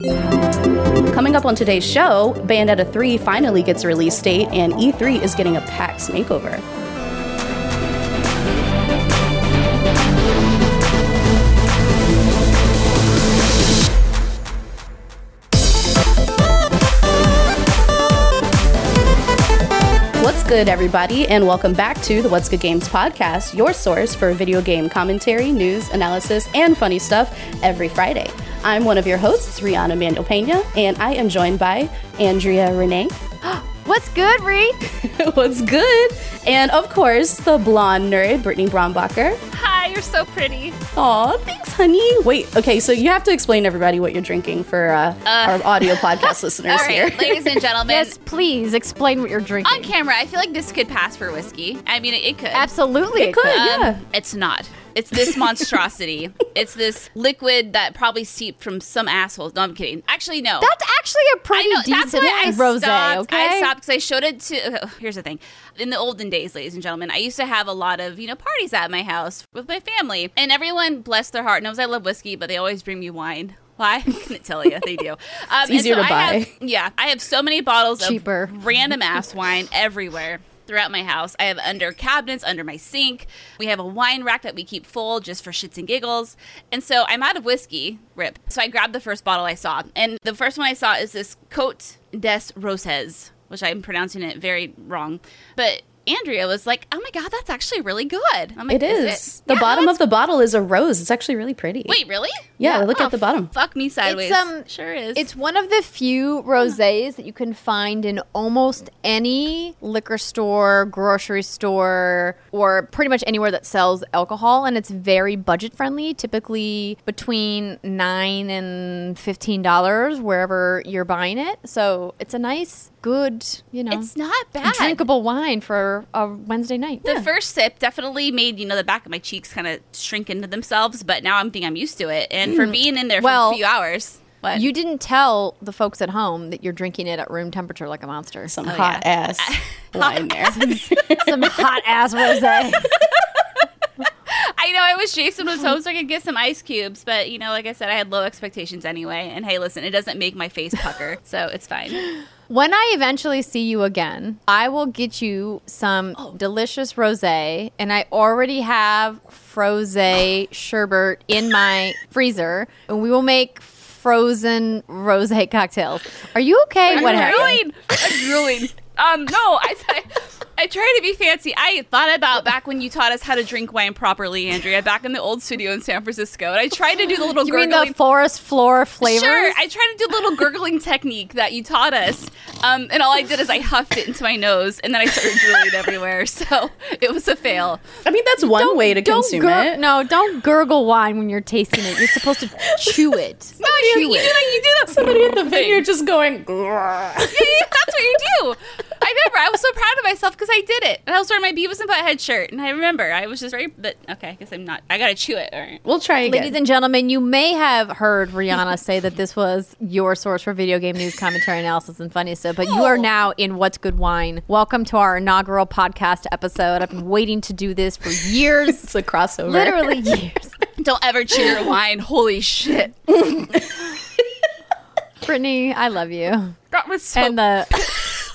Coming up on today's show, Bayonetta 3 finally gets a release date, and E3 is getting a PAX makeover. What's good, everybody, and welcome back to the What's Good Games podcast, your source for video game commentary, news, analysis, and funny stuff every Friday. I'm one of your hosts, Rihanna Manuel Pena, and I am joined by Andrea Rene. What's good, Ree? What's good? And of course, the blonde nerd, Brittany Brombacher. Hi, you're so pretty. Aw, thanks, honey. Wait, okay, so you have to explain to everybody what you're drinking for uh, our audio podcast listeners All right, here. ladies and gentlemen. Yes, please explain what you're drinking. On camera, I feel like this could pass for whiskey. I mean, it, it could. Absolutely, It could, Um, yeah. It's not. It's this monstrosity. it's this liquid that probably seeped from some asshole. No, I'm kidding. Actually, no. That's actually a pretty know. decent That's why I rosé. stopped. Okay, I stopped because I showed it to. here's the thing. In the olden days, ladies and gentlemen, I used to have a lot of you know parties at my house with my family, and everyone, bless their heart, knows I love whiskey, but they always bring me wine. Why? I couldn't tell you. They do. Um, and easier to I buy. have- yeah, I have so many bottles Cheaper. of random ass wine everywhere throughout my house. I have under cabinets, under my sink. We have a wine rack that we keep full just for shits and giggles. And so I'm out of whiskey, rip. So I grabbed the first bottle I saw. And the first one I saw is this Cote des Roses, which I'm pronouncing it very wrong. But Andrea was like, "Oh my god, that's actually really good." I'm like, It is. The Yeah, bottom of the bottle is a rose. It's actually really pretty. Wait, really? Yeah, look Oh, at the bottom. Fuck me sideways. It's, um, sure is. It's one of the few rosés that you can find in almost any liquor store, grocery store, or pretty much anywhere that sells alcohol, and it's very budget friendly. Typically between nine and fifteen dollars wherever you're buying it. So it's a nice, good, you know, it's not bad. drinkable wine for a Wednesday night. The first sip definitely made you know the back of my cheeks kind of shrink into themselves, but now I'm think I'm used to it. And for mm. being in there for a few hours, what You didn't tell the folks at home that you're drinking it at room temperature like a monster. Some Oh, hot yeah. ass wine there. Some hot ass rosé. I know I wish Jason was home so I could get some ice cubes, but you know, like I said, I had low expectations anyway. And hey, listen, it doesn't make my face pucker, so it's fine. When I eventually see you again, I will get you some Oh. delicious rosé, and I already have frosé sherbet in my freezer, and we will make frozen rosé cocktails. Are you okay? I'm what happened? drooling. I'm drooling. Um, no, I, I, I try to be fancy. I thought about back when you taught us how to drink wine properly, Andrea, back in the old studio in San Francisco, and I tried to do the little You mean gurgling. the forest floor flavors? Sure, I tried to do the little gurgling technique that you taught us, um, and all I did is I huffed it into my nose, and then I started drooling everywhere. So it was a fail. I mean, that's one way to don't consume gur- it. No, don't gurgle wine when you're tasting it. You're supposed to chew it. No, you, chew you, do that. You do that. Somebody at the vineyard just going. Yeah, yeah, that's what you do. I remember. I was so proud of myself because I did it, and I was wearing my Beavis and Butthead shirt, and I remember I was just very. But okay, I guess I'm not. I gotta chew it. All right. We'll try again. Ladies and gentlemen, you may have heard Rihanna say that this was your source for video game news, commentary, analysis, and funny stuff, but you are now in What's Good Wine. Welcome to our inaugural podcast episode. I've been waiting to do this for years, it's a crossover. literally years. Don't ever chew your wine. Holy shit. Brittany, I love you. That was so. And the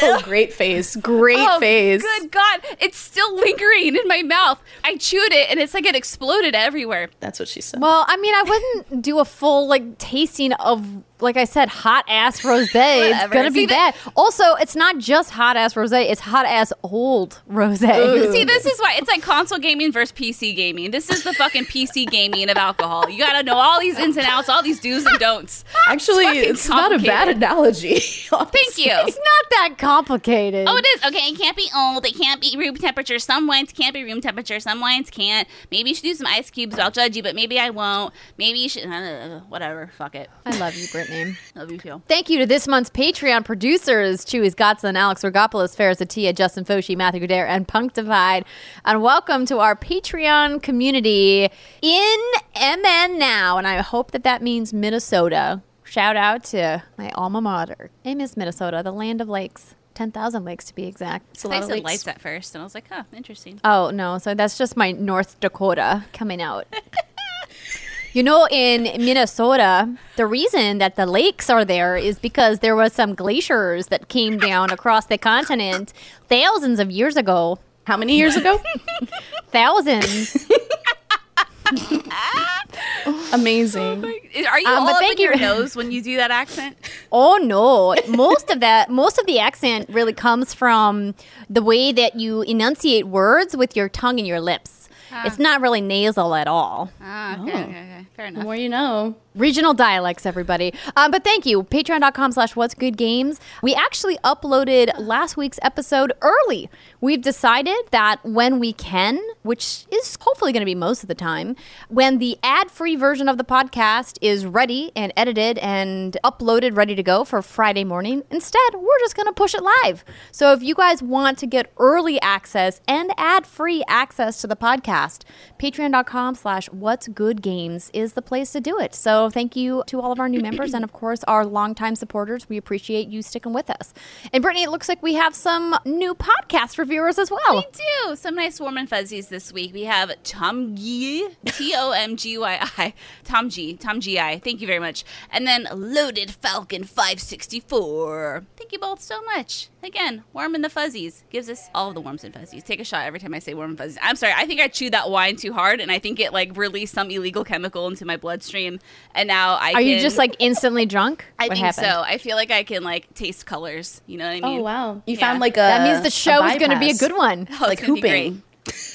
Oh, great face. Great Oh, face. Good God, it's still lingering in my mouth. I chewed it, and it's like it exploded everywhere. That's what she said. well, I mean, I wouldn't do a full like tasting of, like I said, hot ass rosé. It's gonna be See, bad. Also, it's not just hot ass rosé; it's hot ass old rosé. See, this is why it's like console gaming versus PC gaming. This is the fucking PC gaming of alcohol. You gotta know all these ins and outs, all these do's and don'ts. Actually, fucking it's not a bad complicated. analogy. Thank you. It's not that complicated. Oh, it is. Okay, it can't be old. It can't be room temperature. Some wines can't be room temperature. Some wines can't. Maybe you should do some ice cubes. I'll judge you, but maybe I won't. Maybe you should. Uh, whatever. Fuck it. I love you, Brittany. Love you too. Thank you to this month's Patreon producers, Chewy's Gotson, Alex Rogopoulos, Ferris Atia, Justin Foshi, Matthew Godair, and Punctified. And welcome to our Patreon community in MN now. And I hope that that means Minnesota. Shout out to my alma mater. I miss Minnesota, the land of lakes. 10,000 lakes to be exact. It's a I lot of said lakes. lights at first, and I was like, huh, interesting. Oh, no. So that's just my North Dakota coming out. You know, in Minnesota, the reason that the lakes are there is because there was some glaciers that came down across the continent thousands of years ago. How many years ago? Thousands. Amazing. Are you Um, all but up thank in your nose when you do that accent? Oh no. Most of that most of the accent really comes from the way that you enunciate words with your tongue and your lips. It's not really nasal at all. Ah, okay, okay, okay. Fair The enough. more you know. Regional dialects, everybody. Um, but thank you. Patreon.com slash what's good games. We actually uploaded last week's episode early. We've decided that when we can, which is hopefully going to be most of the time, when the ad free version of the podcast is ready and edited and uploaded, ready to go for Friday morning, instead, we're just going to push it live. So if you guys want to get early access and ad free access to the podcast, patreon.com slash what's good games is the place to do it. So thank you to all of our new members and of course our longtime supporters. We appreciate you sticking with us. And Brittany, it looks like we have some new podcast reviewers as well. We do some nice warm and fuzzies this week. We have Tom G, T O M G Y I, Tom G, Tom G I. Thank you very much. And then Loaded Falcon 564. Thank you both so much. Again, warm and the fuzzies gives us all of the warms and fuzzies. Take a shot every time I say warm and fuzzies. I'm sorry, I think I chewed that wine too hard, and I think it like released some illegal chemical into my bloodstream, and now I. Are you just like instantly drunk? I What think happened? so. I feel like I can like taste colors. You know what I oh, mean? Oh wow. You Yeah. found like a That means the show is going to be a good one. Oh, it's Like gonna be great. hooping.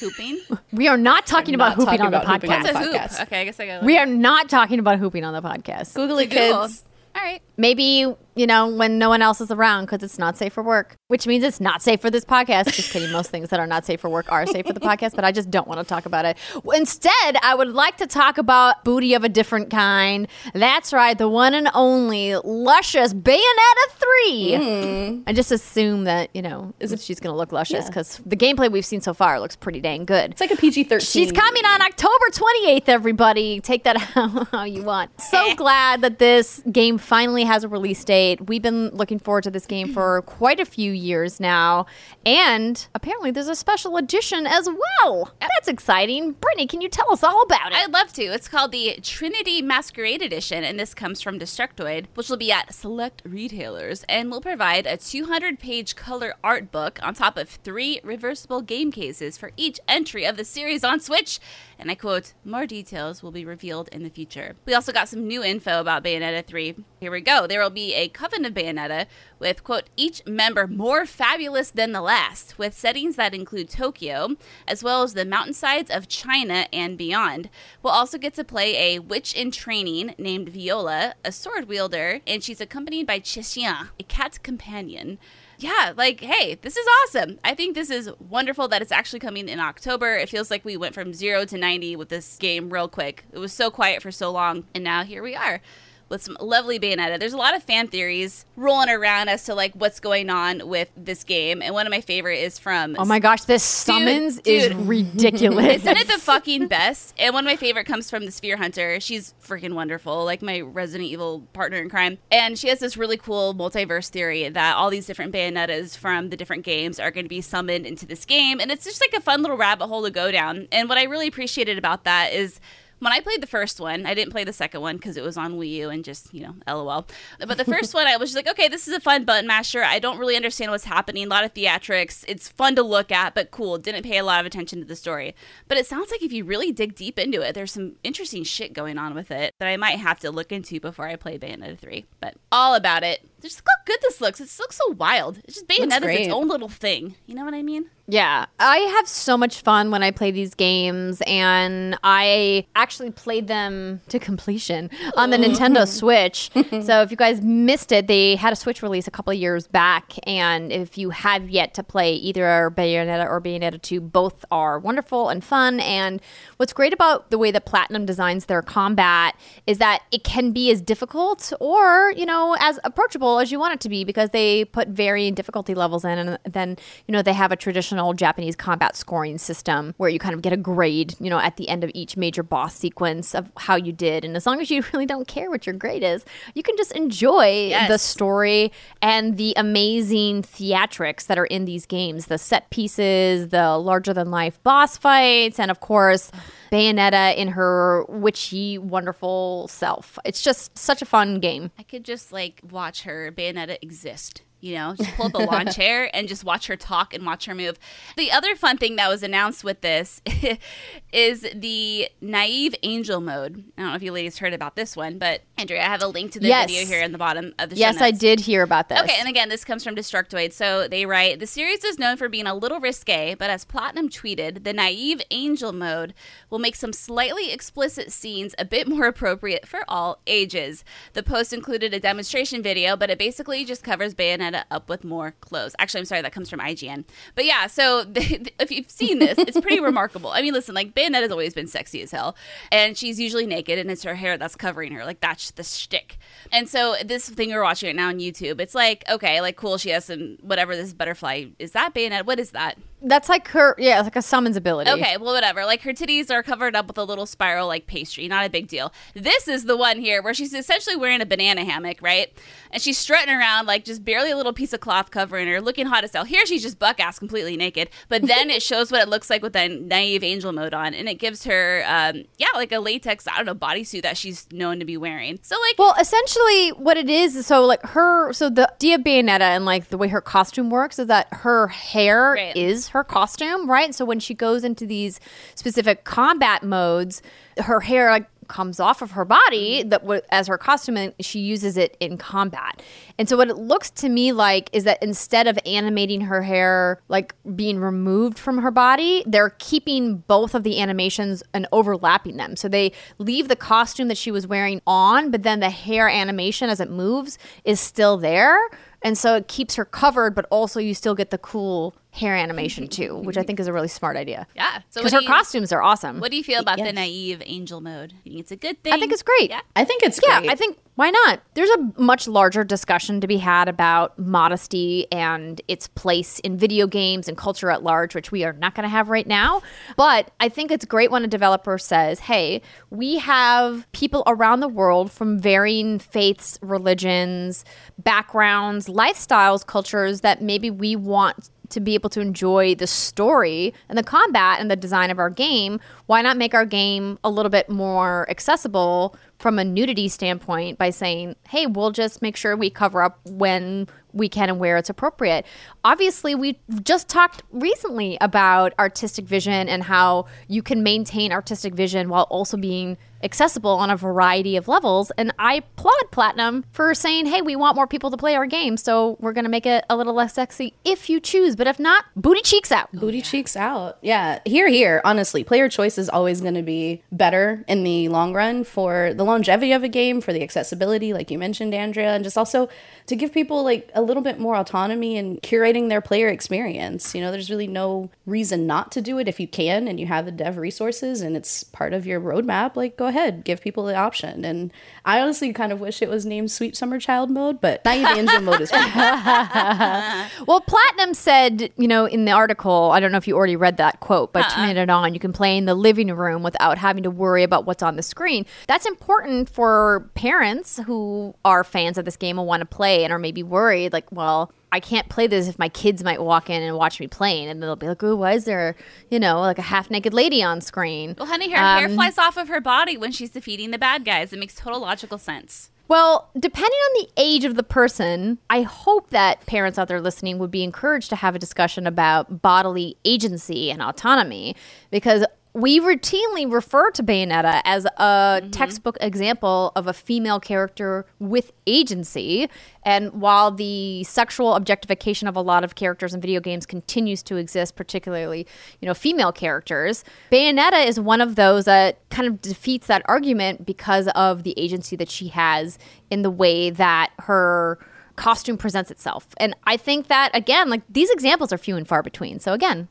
Hooping. We are not talking We're about not hooping talking on the about hooping podcast. What's a the hoop? Okay, I guess I got. We are not talking about hooping on the podcast. Google it, Google. kids. All right. Maybe, you know, when no one else is around because it's not safe for work, which means it's not safe for this podcast. Just kidding. Most things that are not safe for work are safe for the podcast, but I just don't want to talk about it. Instead, I would like to talk about booty of a different kind. That's right, the one and only luscious Bayonetta 3. Mm-hmm. I just assume that, you know, she's going to look luscious Yeah. because the gameplay we've seen so far looks pretty dang good. It's like a PG thirteen. She's coming on October 28th, everybody. Take that how you want. So eh. glad that this game finally has a release date. We've been looking forward to this game for quite a few years now. And apparently there's a special edition as well. That's exciting. Brittany, can you tell us all about it? I'd love to. It's called the Trinity Masquerade Edition, and this comes from Destructoid, which will be at select retailers and will provide a 200 page color art book on top of three reversible game cases for each entry of the series on Switch. And I quote, more details will be revealed in the future. We also got some new info about Bayonetta 3. Here we go. There will be a Coven of Bayonetta with, quote, each member more fabulous than the last, with settings that include Tokyo, as well as the mountainsides of China and beyond. We'll also get to play a witch in training named Viola, a sword wielder, and she's accompanied by Cheshire, a cat companion. Yeah, like, hey, this is awesome. I think this is wonderful that it's actually coming in October. It feels like we went from zero to 90 with this game real quick. It was so quiet for so long, and now here we are with some lovely Bayonetta. There's a lot of fan theories rolling around as to like what's going on with this game, and one of my favorite is from oh my gosh, this summons is dude. ridiculous. isn't it the fucking best? And one of my favorite comes from the Sphere Hunter. She's freaking wonderful, like my Resident Evil partner in crime. And she has this really cool multiverse theory that all these different Bayonettas from the different games are going to be summoned into this game. And it's just like a fun little rabbit hole to go down. And what I really appreciated about that is when I played the first one, I didn't play the second one because it was on Wii U and just, you know, lol. But the first one, I was just like, okay, this is a fun button masher. I don't really understand what's happening. A lot of theatrics. It's fun to look at, but cool. Didn't pay a lot of attention to the story. But it sounds like if you really dig deep into it, there's some interesting shit going on with it that I might have to look into before I play Bayonetta 3. But all about it. Just look how good this looks. It looks so wild. It's just Bayonetta's its own little thing. You know what I mean? Yeah, I have so much fun when I play these games, and I actually played them to completion on the oh. Nintendo Switch. so if you guys missed it, they had a Switch release a couple of years back, and if you have yet to play either Bayonetta or Bayonetta 2, both are wonderful and fun. And what's great about the way that Platinum designs their combat is that it can be as difficult or, you know, as approachable as you want it to be because they put varying difficulty levels in and then, you know, they have a traditional Japanese combat scoring system where you kind of get a grade, you know, at the end of each major boss sequence of how you did. And as long as you really don't care what your grade is, you can just enjoy Yes. the story and the amazing theatrics that are in these games the set pieces, the larger than life boss fights, and of course, Bayonetta in her witchy, wonderful self. It's just such a fun game. I could just like watch her Bayonetta exist. You know, just pull up a lawn chair and just watch her talk and watch her move. The other fun thing that was announced with this is the naive angel mode. I don't know if you ladies heard about this one, but Andrea, I have a link to the Yes. video here in the bottom of the show Yes, I did hear about this. Okay, and again, this comes from Destructoid. So they write The series is known for being a little risque, but as Platinum tweeted, the naive angel mode will make some slightly explicit scenes a bit more appropriate for all ages. The post included a demonstration video, but it basically just covers Bayonetta up with more clothes. Actually, I'm sorry, that comes from IGN. But yeah, so if you've seen this, it's pretty remarkable. I mean, listen, like Bayonetta has always been sexy as hell, and she's usually naked, and it's her hair that's covering her. Like that's the shtick. And so this thing we're watching right now on YouTube, it's like okay, like cool, she has some whatever this butterfly is that Bayonetta. What is that? That's like her, yeah, like a summons ability. Okay, well, whatever. Like her titties are covered up with a little spiral like pastry. Not a big deal. This is the one here where she's essentially wearing a banana hammock, right? And she's strutting around like just barely a little piece of cloth covering her, looking hot as hell. Here she's just buck ass completely naked. But then it shows what it looks like with the naive angel mode on, and it gives her, um, yeah, like a latex, I don't know, bodysuit that she's known to be wearing. So like, Well, essentially, what it is, is so like her, so the Dia Bayonetta and like the way her costume works is that her hair Right. is her costume, right? So when she goes into these specific combat modes, her hair like comes off of her body mm-hmm. that w- as her costume and she uses it in combat. And so what it looks to me like is that instead of animating her hair like being removed from her body, they're keeping both of the animations and overlapping them. So they leave the costume that she was wearing on, but then the hair animation as it moves is still there. And so it keeps her covered, but also you still get the cool hair animation too, which I mm-hmm. think is a really smart idea. yeah. So Because what her you- costumes are awesome. What do you feel about the naive angel mode? You think it's a good thing? I think it's great. Yeah. I think it's Yeah, great. I think why not? There's a much larger discussion to be had about modesty and its place in video games and culture at large, which we are not going to have right now. But I think it's great when a developer says, hey, we have people around the world from varying faiths, religions, backgrounds, lifestyles, cultures that maybe we want to be able to enjoy the story and the combat and the design of our game, why not make our game a little bit more accessible from a nudity standpoint by saying, hey, we'll just make sure we cover up when we can and where it's appropriate. Obviously, we just talked recently about artistic vision and how you can maintain artistic vision while also being accessible on a variety of levels. And I applaud Platinum for saying, hey, we want more people to play our game, so we're going to make it a little less sexy if you choose. But if not, booty cheeks out. Booty cheeks out. Yeah. Here, here. Honestly, player choice is always going to be better in the long run for the longevity of a game, for the accessibility, like you mentioned, Andrea, and just also to give people like a little bit more autonomy in curating their player experience. You know, there's really no reason not to do it if you can and you have the dev resources and it's part of your roadmap. Like, go ahead, give people the option. And I honestly kind of wish it was named Sweet Summer Child mode, but Naive Angel mode is pretty Well, Platinum said, you know, in the article, I don't know if you already read that quote, but uh-uh. turning it on, you can play in the living room without having to worry about what's on the screen. That's important for parents who are fans of this game and want to play and are maybe worried, like, well, I can't play this if my kids might walk in and watch me playing, and they'll be like, "Oh, why is there, you know, like a half naked lady on screen?" Well, honey, her hair Um, flies off of her body when she's defeating the bad guys. It makes total logical sense. Well, depending on the age of the person, I hope that parents out there listening would be encouraged to have a discussion about bodily agency and autonomy because we routinely refer to Bayonetta as a mm-hmm. textbook example of a female character with agency. And while the sexual objectification of a lot of characters in video games continues to exist, particularly, you know, female characters, Bayonetta is one of those that kind of defeats that argument because of the agency that she has in the way that her costume presents itself. And I think that again, like these examples are few and far between. So again,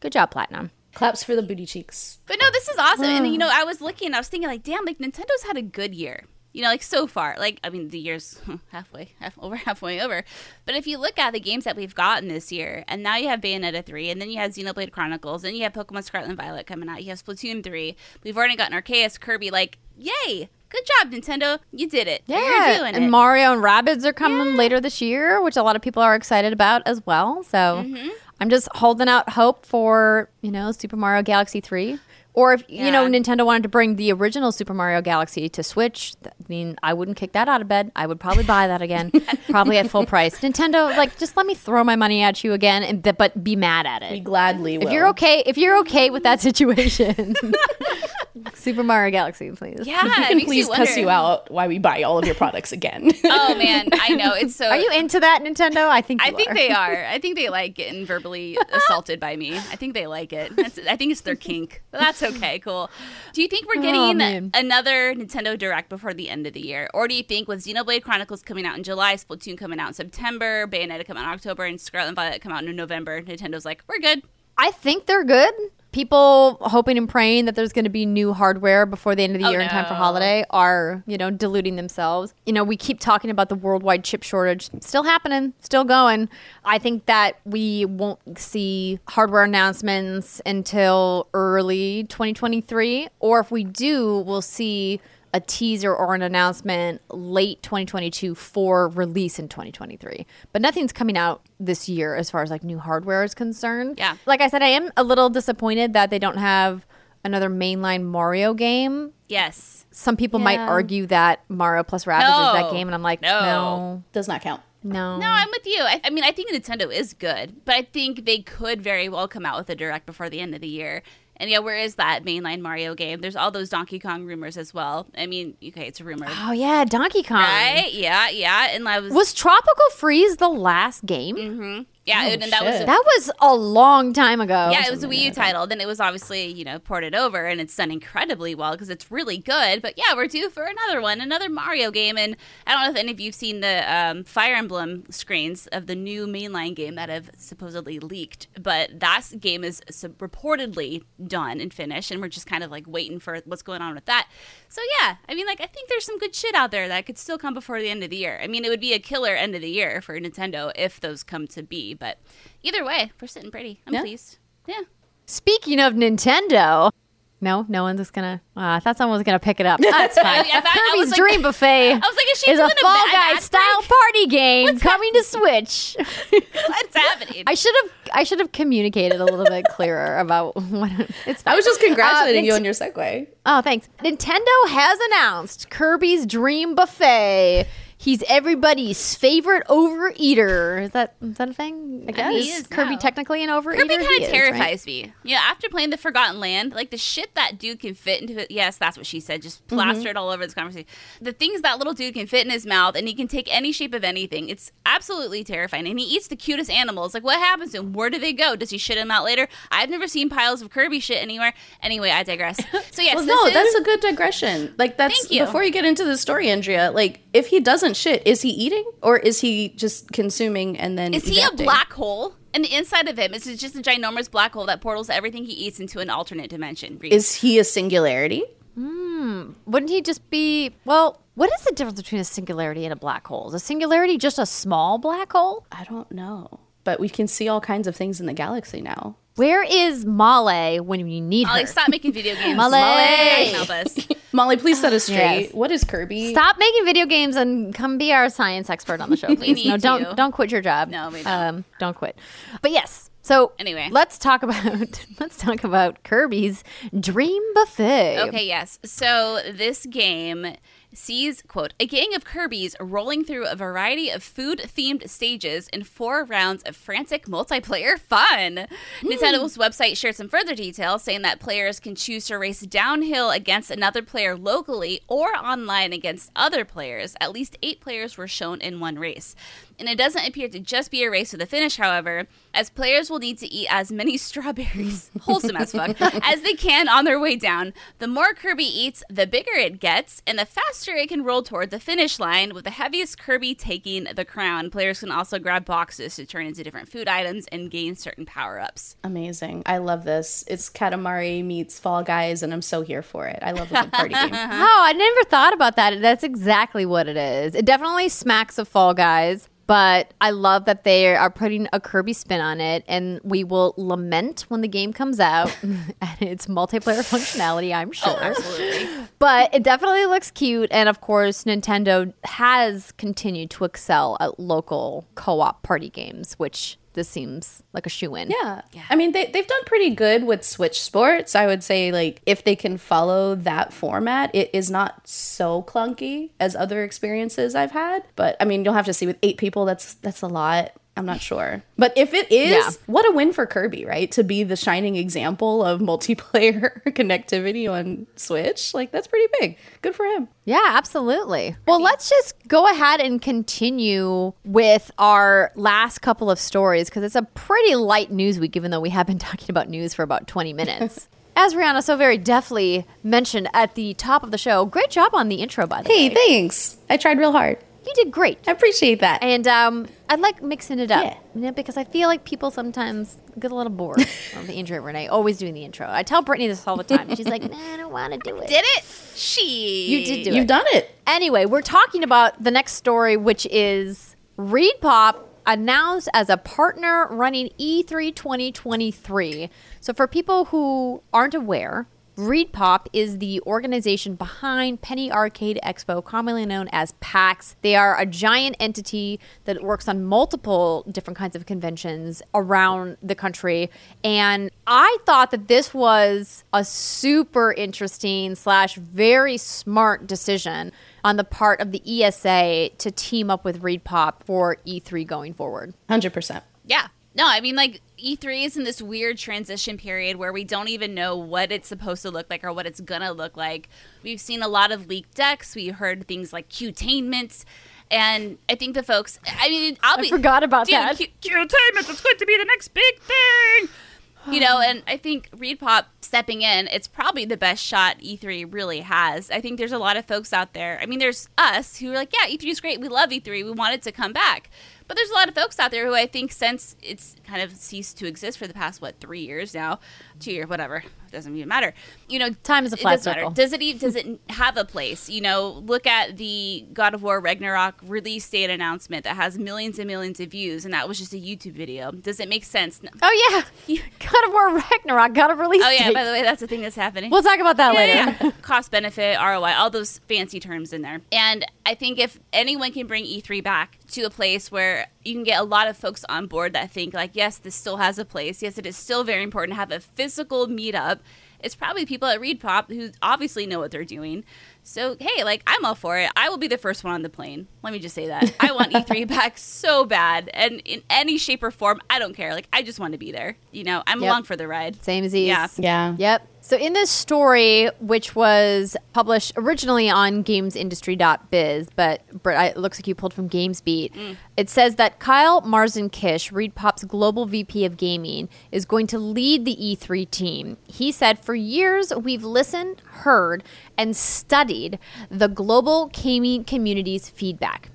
good job, Platinum. Claps for the booty cheeks. But no, this is awesome. And you know, I was looking, I was thinking, like, damn, like Nintendo's had a good year. You know, like so far. Like, I mean, the year's halfway, half over, halfway over. But if you look at the games that we've gotten this year, and now you have Bayonetta 3, and then you have Xenoblade Chronicles, and you have Pokemon Scarlet and Violet coming out, you have Splatoon 3, we've already gotten Arceus, Kirby, like, yay! Good job, Nintendo. You did it. You're doing and it. Mario and Rabbids are coming later this year, which a lot of people are excited about as well. So Mm-hmm. I'm just holding out hope for, you know, Super Mario Galaxy 3, Or if you know Nintendo wanted to bring the original Super Mario Galaxy to Switch, I mean, I wouldn't kick that out of bed. I would probably buy that again, probably at full price. Nintendo, like, just let me throw my money at you again, and but be mad at We it. gladly will. If you're okay, if you're okay with that situation, Super Mario Galaxy, please. Yeah, we it can please you cuss you out why we buy all of your products again. Oh man, I know it's so. Are you into that, Nintendo? I think I you think are. they are. I think they like getting verbally assaulted by me. I think they like it. That's, I think it's their kink. But that's okay. Cool. Do you think we're Oh, getting man. another Nintendo Direct before the end of the year, or do you think with Xenoblade Chronicles coming out in July, Splatoon coming out in September, Bayonetta coming out in October, and Scarlet and Violet come out in November, Nintendo's like, we're good. I think they're good. People hoping and praying that there's going to be new hardware before the end of the Oh, year in time for holiday are, you know, deluding themselves. You know, we keep talking about the worldwide chip shortage. Still happening, still going. I think that we won't see hardware announcements until early 2023. Or if we do, we'll see a teaser or an announcement late 2022 for release in 2023. But nothing's coming out this year as far as like new hardware is concerned. Yeah. Like I said, I am a little disappointed that they don't have another mainline Mario game. Yes. Some people might argue that Mario plus Rabbids is that game, and I'm like, No. no, Does not count. no. No, I'm with you. I, I mean, I think Nintendo is good, but I think they could very well come out with a direct before the end of the year. And yeah, where is that mainline Mario game? There's all those Donkey Kong rumors as well. I mean, okay, it's a rumor, Oh yeah, Donkey Kong. right? Yeah, yeah. And I was, Was Tropical Freeze the last game? Mm-hmm. Yeah, Oh, and that was a, That was a long time ago. yeah, it was a Wii U title. Then it was obviously you know ported over, and it's done incredibly well because it's really good. But yeah, we're due for another one, another Mario game. And I don't know if any of you've seen the um, Fire Emblem screens of the new mainline game that have supposedly leaked, but that game is sub- reportedly done and finished, and we're just kind of like waiting for what's going on with that. So yeah, I mean, like I think there's some good shit out there that could still come before the end of the year. I mean, it would be a killer end of the year for Nintendo if those come to be, but either way, we're sitting pretty. I'm Yeah. pleased. Yeah. Speaking of Nintendo, no, no one's just gonna. Uh, I thought someone was gonna pick it up. That's fine. I thought- I Kirby's was like- Dream Buffet. I was like, is she is a doing a Fall bad Guys-style break? party game coming to Switch. What's happening? I should have I should have communicated a little bit clearer about what it's. I was just congratulating Uh, you on your segue. Oh, thanks. Nintendo has announced Kirby's Dream Buffet. He's everybody's favorite overeater. Is that is that a thing? I guess. Is He is Kirby now. technically an overeater? Kirby kind is, of right? terrifies me. You know, after playing the Forgotten Land, like the shit that dude can fit into it. Yes, that's what she said. Just Mm-hmm. plastered all over this conversation. The things that little dude can fit in his mouth, and he can take any shape of anything. It's absolutely terrifying. And he eats the cutest animals. Like, what happens to him? Where do they go? Does he shit him out later? I've never seen piles of Kirby shit anywhere. Anyway, I digress. So yes, Well, this no, is- that's a good digression. Like that's Thank you. before you get into the story, Andrea. Like if he doesn't shit, is he eating or is he just consuming and then Is he a black hole? And the inside of him is it just a ginormous black hole that portals everything he eats into an alternate dimension. Reed. Is he a singularity? Hmm. Wouldn't he just be well? What is the difference between a singularity and a black hole? Is a singularity just a small black hole? I don't know. But we can see all kinds of things in the galaxy now. Where is Molly when you need her? Molly, her? stop making video games. Molly! Molly, help us. Molly, please set us straight. Yes. What is Kirby? Stop making video games and come be our science expert on the show, please. need no, don't to. don't quit your job. No, we don't. Um, don't quit. But yes. So Anyway. let's talk about let's talk about Kirby's Dream Buffet. Okay, yes. So this game sees, quote, a gang of Kirby's rolling through a variety of food themed stages in four rounds of frantic multiplayer fun. Nintendo's hmm. website shared some further details saying that players can choose to race downhill against another player locally or online against other players. At least eight players were shown in one race. And it doesn't appear to just be a race to the finish, however, as players will need to eat as many strawberries, wholesome as fuck, as they can on their way down. The more Kirby eats, the bigger it gets, and the faster it can roll toward the finish line, with the heaviest Kirby taking the crown. Players can also grab boxes to turn into different food items and gain certain power ups. Amazing. I love this. It's Katamari meets Fall Guys, and I'm so here for it. I love a good party game. Uh-huh. Oh, I never thought about that. That's exactly what it is. It definitely smacks of Fall Guys, but I love that they are putting a Kirby spin on it, and we will lament when the game comes out and its multiplayer functionality. I'm oh, sure. Oh, Absolutely. but it definitely looks cute and of course nintendo has continued to excel at local co-op party games which this seems like a shoe in. Yeah. I mean, they, they've done pretty good with Switch Sports. I would say, like, if they can follow that format, it is not so clunky as other experiences I've had. But I mean, you'll have to see with eight people, that's that's a lot. I'm not sure. But if it is, Yeah. what a win for Kirby, right? To be the shining example of multiplayer connectivity on Switch. Like, that's pretty big. Good for him. Yeah, absolutely. Well, let's just go ahead and continue with our last couple of stories because it's a pretty light news week, even though we have been talking about news for about 20 minutes. As Rihanna so very deftly mentioned at the top of the show, great job on the intro, by the Hey, way. thanks. I tried real hard. You did great. I appreciate that. And um, I like mixing it up Yeah. you know, because I feel like people sometimes get a little bored of the intro. Rene always doing the intro. I tell Brittany this all the time. and She's like, nah, I don't want to do it. Did it? She. You did do it. You've done it. Anyway, we're talking about the next story, which is ReedPop announced as a partner running E E3 2023. So, for people who aren't aware, ReedPop is the organization behind Penny Arcade Expo, commonly known as PAX. They are a giant entity that works on multiple different kinds of conventions around the country. And I thought that this was a super interesting slash very smart decision on the part of the ESA to team up with ReedPop for E3 going forward. 100%. Yeah. No, I mean, like, E3 is in this weird transition period where we don't even know what it's supposed to look like or what it's going to look like. We've seen a lot of leaked decks. We heard things like Qtainment. And I think the folks, I mean, I'll I be. forgot about Dude, that. Q- Qtainment is going to be the next big thing. You know, and I think ReedPop stepping in, it's probably the best shot E3 really has. I think there's a lot of folks out there. I mean, there's us who are like, yeah, E3 is great. We love E3. We want it to come back. But there's a lot of folks out there who I think since it's kind of ceased to exist for the past, what, three years now, two years, whatever, it doesn't even matter. You know, Time is a flat circle. Does it does it have a place? You know, look at the God of War Ragnarok release date announcement that has millions and millions of views, and that was just a YouTube video. Does it make sense? No. Oh, yeah. God of War Ragnarok got a release date. Oh yeah, date. by the way, that's the thing that's happening. We'll talk about that Yeah, later. yeah. Cost benefit, ROI, all those fancy terms in there. And I think if anyone can bring E3 back to a place where you can get a lot of folks on board that think like, yes, this still has a place. Yes, it is still very important to have a physical meetup. It's probably people at ReedPop who obviously know what they're doing. So hey, like I'm all for it. I will be the first one on the plane. Let me just say that. I want E3 back so bad, and in any shape or form, I don't care. Like I just want to be there. You know, I'm Yep. along for the ride. Same as these. Yeah. Yeah. Yep. So in this story, which was published originally on gamesindustry.biz, but it looks like you pulled from GamesBeat, it says that Kyle Marsden Kish, Reed global VP of gaming, is going to lead the E3 team. He said, For years, we've listened, heard, and studied the global gaming community's feedback.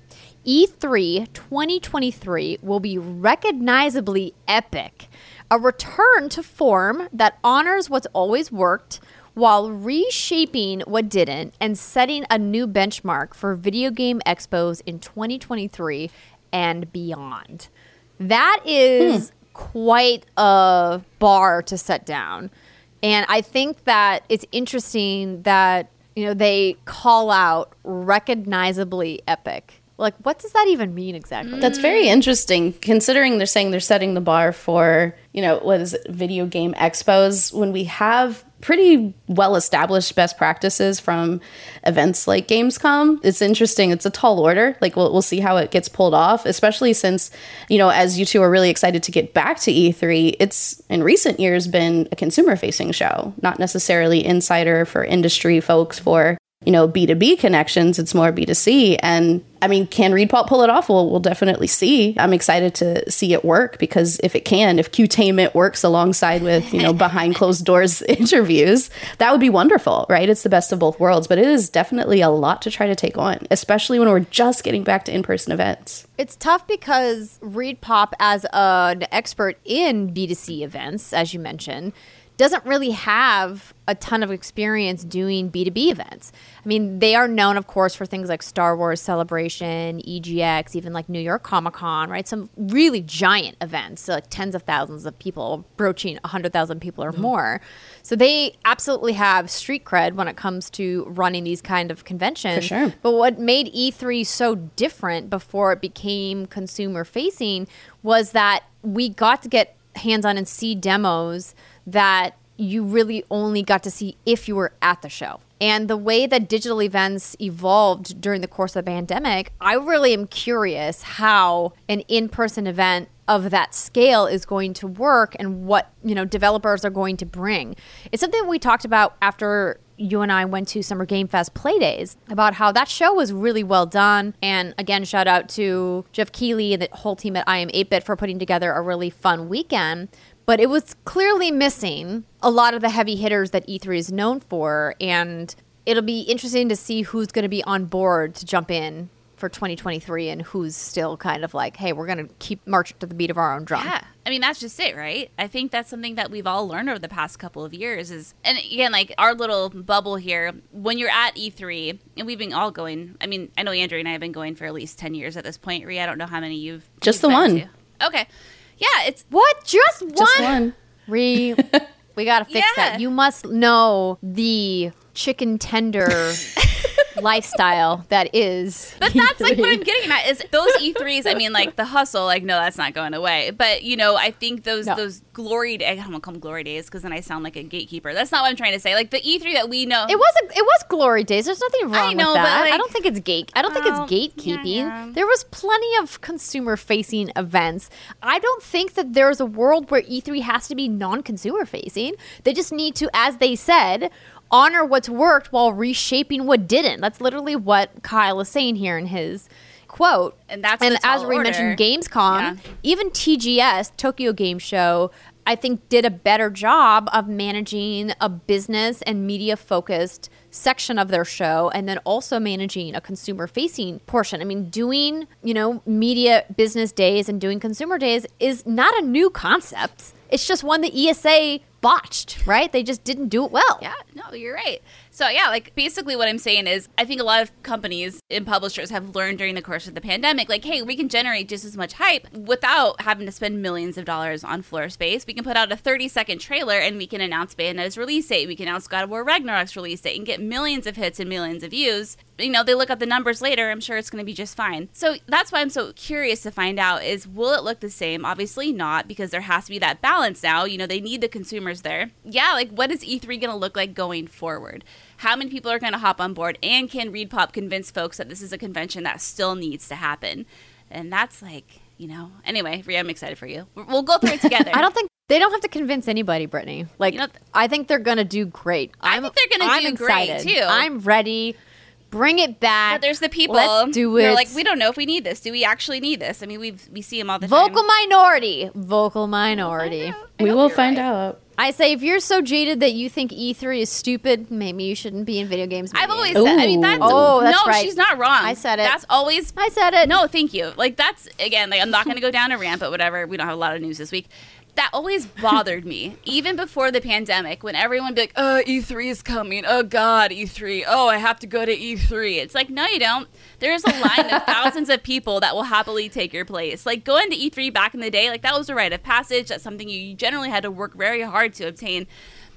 E E3 2023 will be recognizably epic. A return to form that honors what's always worked while reshaping what didn't and setting a new benchmark for video game expos in 2023 and beyond. That is hmm. quite a bar to set down. And I think that it's interesting that, you know, they call out recognizably epic. Like, what does that even mean exactly? That's very mm. interesting considering they're saying they're setting the bar for, you know, what is it, video game expos when we have pretty well established best practices from events like Gamescom. It's interesting. It's a tall order. Like we'll, we'll see how it gets pulled off, especially since, you know, as you two are really excited to get back to E3, it's in recent years been a consumer facing show, not necessarily insider for industry folks for you know, B2B connections. It's more B2C. And I mean, can ReedPop pull it off? Well, we'll definitely see. I'm excited to see it work because if it can, if Qtainment works alongside with, you know, behind closed doors interviews, that would be wonderful, right? It's the best of both worlds, but it is definitely a lot to try to take on, especially when we're just getting back to in person events. It's tough because ReedPop, as an expert in B2C events, as you mentioned, doesn't really have a ton of experience doing B2B events. I mean, they are known, of course, for things like Star Wars Celebration, EGX, even like New York Comic Con, right? Some really giant events, so like tens of thousands of people, broaching 100,000 people or mm-hmm. more. So they absolutely have street cred when it comes to running these kind of conventions. For sure. But what made E3 so different before it became consumer facing was that we got to get hands on and see demos that you really only got to see if you were at the show. And the way that digital events evolved during the course of the pandemic, I really am curious how an in-person event of that scale is going to work and what, you know, developers are going to bring. It's something we talked about after you and I went to Summer Game Fest Play Days about how that show was really well done. And again, shout out to Jeff Keighley and the whole team at I Am 8 Bit for putting together a really fun weekend. But it was clearly missing a lot of the heavy hitters that E3 is known for. And it'll be interesting to see who's going to be on board to jump in for 2023 and who's still kind of like, hey, we're going to keep marching to the beat of our own drum. Yeah. I mean, that's just it, right? I think that's something that we've all learned over the past couple of years is, and again, like our little bubble here, when you're at E3, and we've been all going, I mean, I know Andrew and I have been going for at least 10 years at this point. Rhea, I don't know how many you've Just you've the been one. to. Okay. Yeah, it's What? Just one? Just one. Re, we gotta fix Yeah. that. You must know the chicken tender lifestyle that is. But that's like what I'm getting at is those E3s. I mean, like the hustle. Like, no, that's not going away. But you know, I think those No. those glory. Days I don't want to call them glory days because then I sound like a gatekeeper. That's not what I'm trying to say. Like the E3 that we know. It was a, it was glory days. There's nothing wrong I know, with but, that. I don't think it's gate. I don't think it's gatekeeping. yeah. There was plenty of consumer facing events. I don't think that there's a world where E3 has to be non-consumer facing. They just need to, as they said, honor what's worked while reshaping what didn't. That's literally what Kyle is saying here in his quote. And that's and as we mentioned. Gamescom, Yeah. even TGS, Tokyo Game Show, I think did a better job of managing a business and media focused section of their show and then also managing a consumer facing portion. I mean, doing, you know, media business days and doing consumer days is not a new concept. It's just one the ESA botched, right? They just didn't do it well. Yeah, no, you're right. So yeah, like basically what I'm saying is I think a lot of companies and publishers have learned during the course of the pandemic, like, hey, we can generate just as much hype without having to spend millions of dollars on floor space. We can put out a 30 second trailer and we can announce Bayonetta's release date. We can announce God of War Ragnarok's release date and get millions of hits and millions of views. You know, they look at the numbers later, I'm sure it's gonna be just fine. So that's why I'm so curious to find out is will it look the same? Obviously not, because there has to be that balance now. You know, they need the consumers there. Yeah, like what is E3 gonna look like going forward? How many people are going to hop on board and can ReedPop convince folks that this is a convention that still needs to happen and that's like you know anyway Rhea, i'm excited for you we'll go through it together I don't think they don't have to convince anybody, Brittany. Like, You know, I think they're gonna do great. I I'm- think they're gonna I'm do great, excited. too. I'm ready. Bring it back. but there's the people Let's do They're it. like we don't know if we need this do we actually need this i mean we we see them all the time. Vocal time minority. Vocal minority. I We hope will you're find right. out. I say if you're so jaded that you think E3 is stupid, maybe you shouldn't be in video games. I've media. always said. I mean, that's Oh, that's no, right. she's not wrong. I said it. That's always I said it. No, thank you. Like that's again, like I'm not going to go down a rant, but whatever. We don't have a lot of news this week. That always bothered me, even before the pandemic, when everyone be like, "Oh, E3 is coming. Oh God, E3. Oh, I have to go to E3." It's like, no, you don't. There's a line of thousands of people that will happily take your place. Like going to E3 back in the day, like that was a rite of passage. That's something you generally had to work very hard to obtain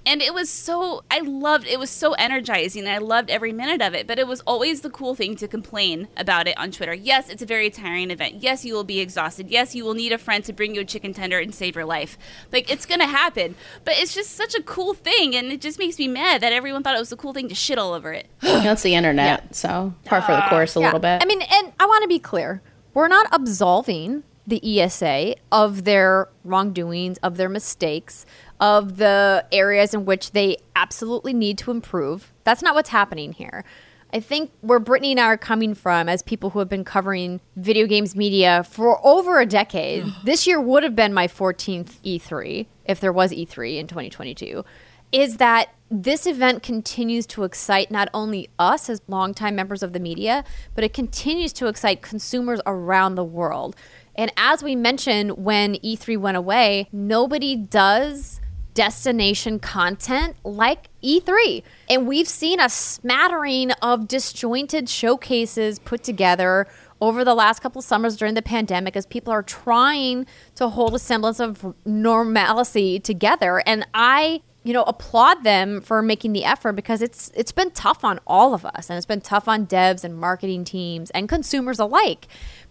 and it was so i loved it was so energizing and i loved every minute of it but it was always the cool thing to complain about it on twitter yes it's a very tiring event yes you will be exhausted yes you will need a friend to bring you a chicken tender and save your life like it's gonna happen but it's just such a cool thing and it just makes me mad that everyone thought it was a cool thing to shit all over it That's the internet, so par for the uh, course a Yeah. little bit. I mean, and I want to be clear. We're not absolving the ESA of their wrongdoings, of their mistakes, of the areas in which they absolutely need to improve. That's not what's happening here. I think where Brittany and I are coming from as people who have been covering video games media for over a decade, this year would have been my 14th E3 if there was E3 in 2022 is that this event continues to excite not only us as longtime members of the media, but it continues to excite consumers around the world. And as we mentioned when E3 went away, nobody does destination content like E3. And we've seen a smattering of disjointed showcases put together over the last couple of summers during the pandemic as people are trying to hold a semblance of normalcy together. And I you know applaud them for making the effort because it's it's been tough on all of us and it's been tough on devs and marketing teams and consumers alike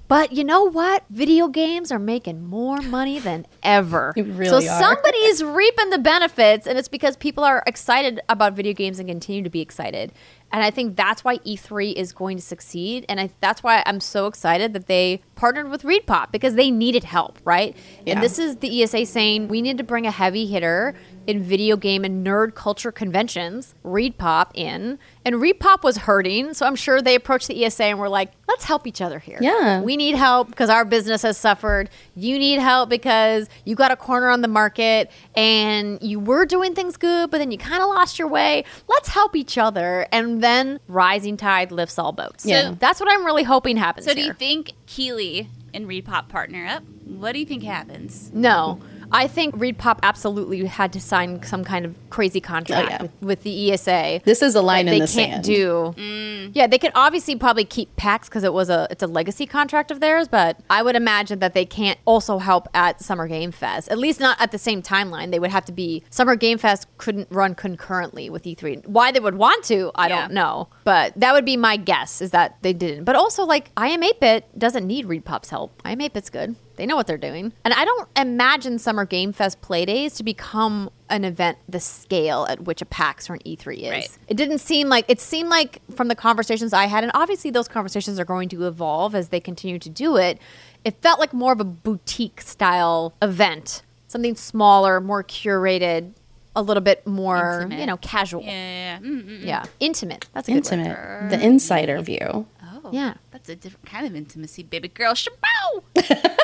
but you know what? Video games are making more money than ever. Really so are. somebody's reaping the benefits, and it's because people are excited about video games and continue to be excited. And I think that's why E3 is going to succeed. And I, that's why I'm so excited that they partnered with ReedPop because they needed help, right? Yeah. And this is the ESA saying we need to bring a heavy hitter in video game and nerd culture conventions, ReedPop in. And ReedPop was hurting. So I'm sure they approached the ESA and were like, let's help each other here. Yeah. We need help because our business has suffered. You need help because you got a corner on the market and you were doing things good, but then you kind of lost your way. Let's help each other. And then rising tide lifts all boats. Yeah. So that's what I'm really hoping happens. So do here. you think Keighley and ReedPop partner up? What do you think happens? No. I think ReedPop absolutely had to sign some kind of crazy contract Oh, yeah. with, with the ESA. This is a line that in they the can't sand. do. Mm. Yeah, they could obviously probably keep PAX because it was a it's a legacy contract of theirs, but I would imagine that they can't also help at Summer Game Fest. At least not at the same timeline. They would have to be Summer Game Fest couldn't run concurrently with E3. Why they would want to, I Yeah. don't know. But that would be my guess is that they didn't. But also like iam8bit doesn't need ReedPop's help. iam8bit's good. They know what they're doing. And I don't imagine Summer Game Fest playdays to become an event the scale at which a PAX or an E3 is. Right. It didn't seem like it seemed like from the conversations I had, and obviously those conversations are going to evolve as they continue to do it. It felt like more of a boutique style event, something smaller, more curated, a little bit more, Intimate. you know, casual. Yeah, yeah, yeah. Mm, mm, Yeah. intimate. That's a good word. Intimate. The insider view. Oh, Yeah. That's a different kind of intimacy, baby girl. Shabao.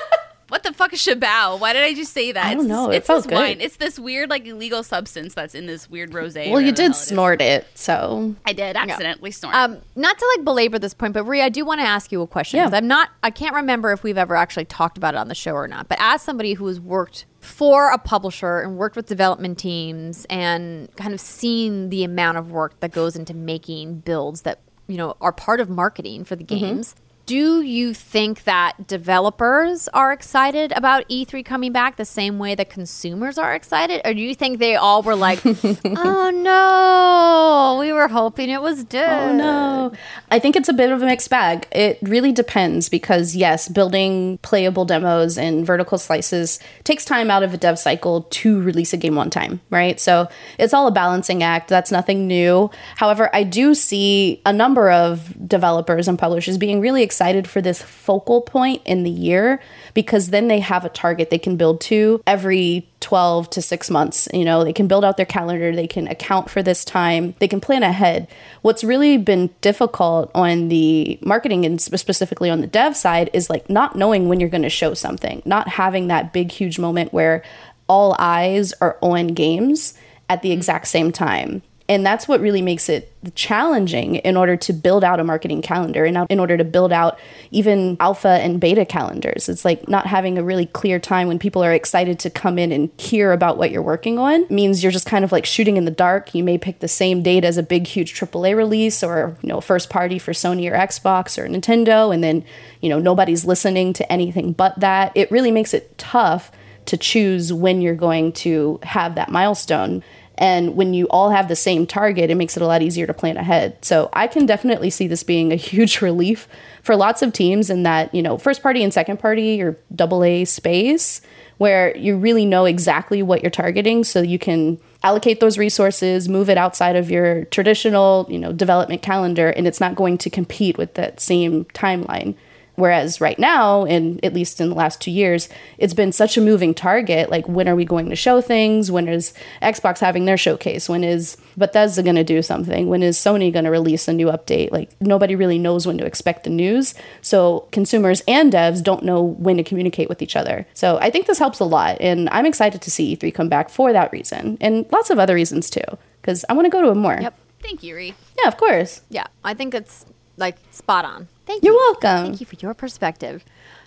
what the fuck is shabao? Why did I just say that? I don't It's know. This, It it's felt this good. wine. It's this weird, like illegal substance that's in this weird rosé. Well, you whatever the hell did snort it, so I did accidentally snort. Um, not to like belabor this point, but Rhea, I do want to ask you a question Yeah. I'm not, I can't remember if we've ever actually talked about it on the show or not. But as somebody who has worked for a publisher and worked with development teams and kind of seen the amount of work that goes into making builds that you know are part of marketing for the games. Do you think that developers are excited about E3 coming back the same way that consumers are excited? Or do you think they all were like, oh no, we were hoping it was dead? Oh no. I think it's a bit of a mixed bag. It really depends because yes, building playable demos and vertical slices takes time out of a dev cycle to release a game one time, right? So it's all a balancing act. That's nothing new. However, I do see a number of developers and publishers being really excited for this focal point in the year because then they have a target they can build to every 12 to 6 months. You know, they can build out their calendar, they can account for this time, they can plan ahead. What's really been difficult on the marketing and specifically on the dev side is like not knowing when you're going to show something, not having that big huge moment where all eyes are on games at the mm-hmm. exact same time. And that's what really makes it challenging in order to build out a marketing calendar and in order to build out even alpha and beta calendars. It's like not having a really clear time when people are excited to come in and hear about what you're working on means you're just kind of like shooting in the dark. You may pick the same date as a big huge AAA release or, you know, first party for Sony or Xbox or Nintendo and then, you know, nobody's listening to anything but that. It really makes it tough to choose when you're going to have that milestone. And when you all have the same target, it makes it a lot easier to plan ahead. So I can definitely see this being a huge relief for lots of teams in that, you know, first party and second party or double A space where you really know exactly what you're targeting so you can allocate those resources, move it outside of your traditional, you know, development calendar and it's not going to compete with that same timeline. Whereas right now, and at least in the last two years, it's been such a moving target. Like, when are we going to show things? When is Xbox having their showcase? When is Bethesda going to do something? When is Sony going to release a new update? Like, nobody really knows when to expect the news. So, consumers and devs don't know when to communicate with each other. So, I think this helps a lot. And I'm excited to see E3 come back for that reason and lots of other reasons too, because I want to go to it more. Yep. Thank you, Ree. Yeah, of course. Yeah, I think it's like spot on. Thank you. You're you. welcome. Thank you for your perspective.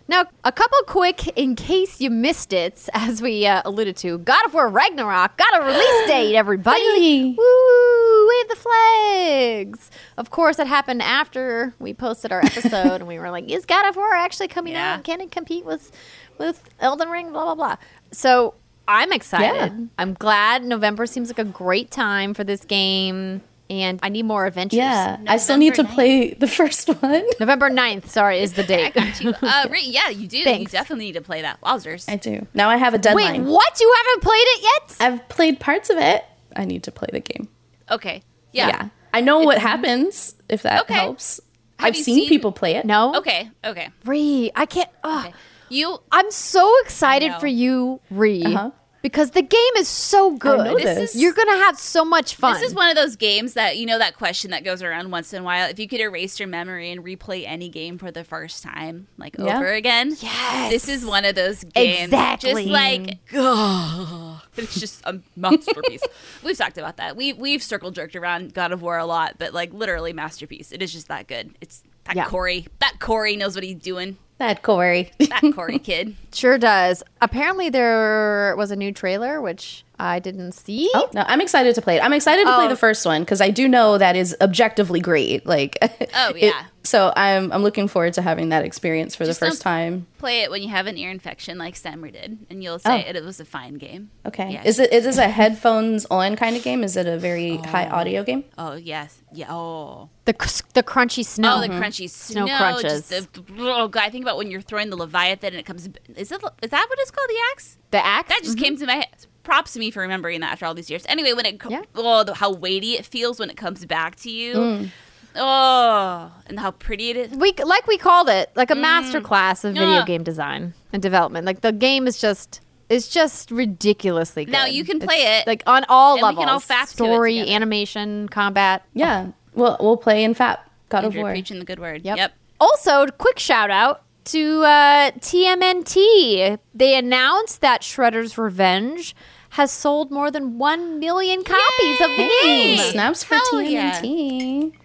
Now, a couple quick, in case you missed it, as we uh, alluded to, God of War Ragnarok got a release date, everybody. Finally. Woo! Wave the flags. Of course, it happened after we posted our episode, and we were like, is God of War actually coming Yeah. out? Can it compete with, with Elden Ring? Blah, blah, blah. So I'm excited. Yeah. I'm glad November seems like a great time for this game, and I need more adventures. Yeah, I still need to November play the first one. November 9th, sorry, is the I date. got you. Uh, Ri- yeah, you do. You Thanks. definitely need to play that. Wowzers. I do. Now I have a deadline. Wait, what? You haven't played it yet? I've played parts of it. I need to play the game. Okay. Yeah. Yeah. I know what happens if that Okay. helps. Have I've seen, seen- people play it. No. Okay. Okay. Ree, I can't. ugh. Okay. You. I'm so excited for you, Ree, Uh-huh. Because the game is so good. know this. You're gonna have so much fun. This is one of those games that you know that question that goes around once in a while. If you could erase your memory and replay any game for the first time, like Yeah. over again, Yes. this is one of those games. Exactly. Just like, ugh, it's just a masterpiece. we've talked about that. We we've circle jerked around God of War a lot, but like literally masterpiece. It is just that good. It's that Yeah. Cory. That Cory knows what he's doing. That Cory. That Cory kid. sure does. Apparently, there was a new trailer which I didn't see. Oh no, I'm excited to play it. I'm excited to play Oh. the first one because I do know that is objectively great. Like, Oh, it- yeah. so I'm I'm looking forward to having that experience for Just the first don't- time. Play it when you have an ear infection, like Steimer did, and you'll say Oh. it, it was a fine game. Okay. Yeah. Is it is this a headphones on kind of game? Is it a very high oh. audio game? Oh yes, yeah. Oh, The c- the crunchy snow. oh, the mm-hmm. crunchy snow, Snow crunches. Just the, oh god, I think about when you're throwing the Leviathan and it comes. Is it? Is that what it's called? The axe? The axe. That just mm-hmm. came to my head. Props to me for remembering that after all these years. Anyway, when it co- Yeah. oh the, how weighty it feels when it comes back to you. Mm. Oh, and how pretty it is. we like we called it like a master class of video Yeah. game design and development. Like the game is just it's just ridiculously good. Now you can play It's, it, like on all and we levels. can all fap to it Story, together. animation, combat. Yeah. Well, we'll play in FAP. God of War. preaching the good word. Yep. Yep. Also, quick shout out to uh, TMNT. They announced that Shredder's Revenge has sold more than 1 million copies of the Hey, game. snaps for Hell yeah.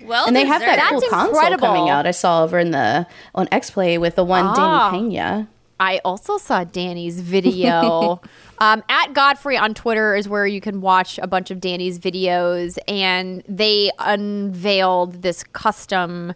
Well and they have that deserved. cool That's console incredible. coming out. I saw over in the on X Play with the one Ah. Danny Pena. I also saw Danny's video. um, at Godfrey on Twitter is where you can watch a bunch of Danny's videos, and they unveiled this custom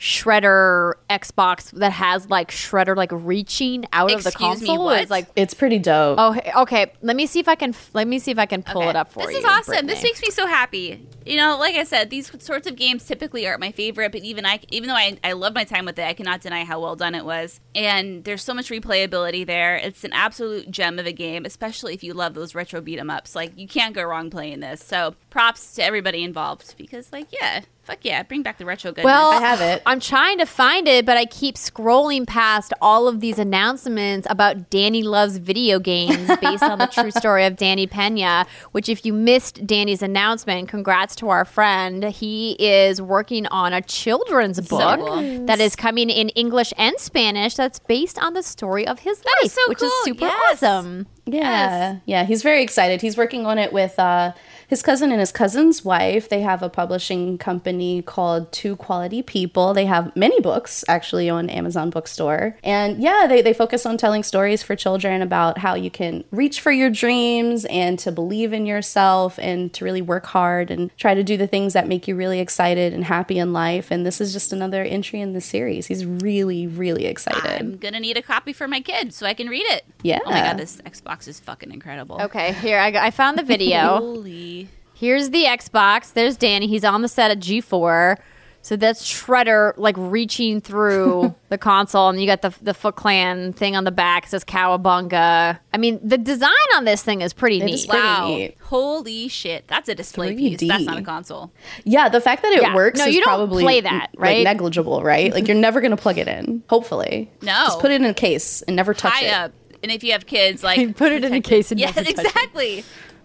Shredder Xbox that has like Shredder like reaching out of the Excuse me, console. what? It's like It's pretty dope. Oh, okay. Let me see if I can. Let me see if I can pull Okay. it up for this you. This is awesome. This makes me so happy. You know, like I said, these sorts of games typically aren't my favorite, but even I, even though I, I love my time with it, I cannot deny how well done it was. And there's so much replayability there. It's an absolute gem of a game, especially if you love those retro beat 'em ups. Like you can't go wrong playing this. So props to everybody involved because, like, yeah, fuck yeah, bring back the retro goodness. Well, I have it. I'm trying to find it, but I keep scrolling past all of these announcements about Danny loves video games based on the true story of Danny Pena. Which, if you missed Danny's announcement, congrats to our friend. He is working on a children's book cool. that is coming in English and Spanish. That's based on the story of his is life, so which is super Yes. awesome. Yeah, yeah, he's very excited. He's working on it with uh, his cousin and his cousin's wife. They have a publishing company called Two Quality People. They have many books actually on Amazon Bookstore, and yeah, they they focus on telling stories for children about how you can reach for your dreams and to believe in yourself and to really work hard and try to do the things that make you really excited and happy in life. And this is just another entry in the series. He's really, really excited. I'm gonna need a copy for my kid so I can read it. Yeah. Oh my god, this Xbox is fucking incredible. Okay, here I, got- I found the video. Holy. Here's the Xbox. There's Danny. He's on the set at G4. So that's Shredder like reaching through the console, and you got the the Foot Clan thing on the back. It says Cowabunga. I mean, the design on this thing is pretty It neat. is pretty Wow. neat. Holy shit. That's a display piece. 3D. That's not a console. Yeah, the fact that it Yeah. works No, is you don't probably play that, like, right? negligible, right? Like you're never gonna plug it in. Hopefully, No. Just put it in a case and never touch High it. up. And if you have kids, like Put it in a case and Yeah, never touch it. exactly.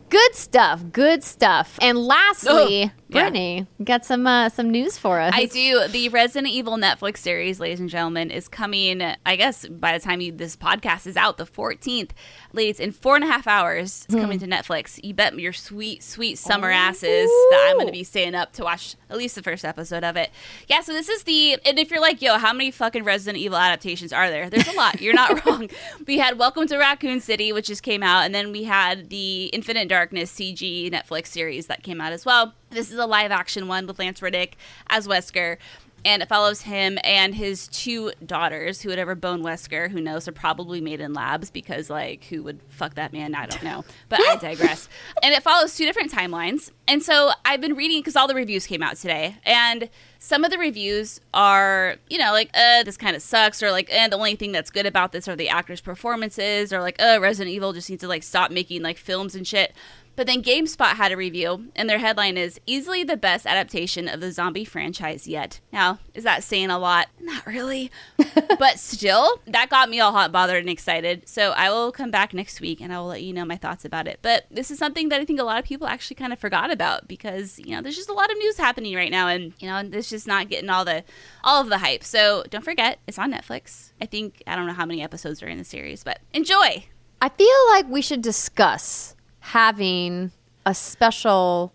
Good stuff. Good stuff. And oh. lastly, Ugh. Brittany, you got some uh, some news for us. I do. The Resident Evil Netflix series, ladies and gentlemen, is coming. I guess by the time you, this podcast is out, the 14th. Ladies, in four and a half hours, it's coming to Netflix. You bet your sweet, sweet summer asses that I'm going to be staying up to watch at least the first episode of it. Yeah, so this is the. And if you're like, yo, how many fucking Resident Evil adaptations are there? There's a lot. You're not wrong. We had Welcome to Raccoon City, which just came out, and then we had the Infinite Darkness CG Netflix series that came out as well. This is a live action one with Lance Reddick as Wesker. And it follows him and his two daughters, who would ever bone Wesker, who knows are probably made in labs because, like, who would fuck that man? I don't know. But I digress. and it follows two different timelines. And so I've been reading because all the reviews came out today. And some of the reviews are, you know, like, uh, this kind of sucks, or like, eh, the only thing that's good about this are the actors' performances, or like, uh, Resident Evil just needs to, like, stop making, like, films and shit. But then GameSpot had a review, and their headline is easily the best adaptation of the zombie franchise yet. Now, is that saying a lot? Not really. but still, that got me all hot, bothered, and excited. So I will come back next week and I will let you know my thoughts about it. But this is something that I think a lot of people actually kind of forgot about because, you know, there's just a lot of news happening right now and, you know, it's just not getting all the all of the hype. So don't forget, it's on Netflix. I think I don't know how many episodes are in the series, but enjoy. I feel like we should discuss having a special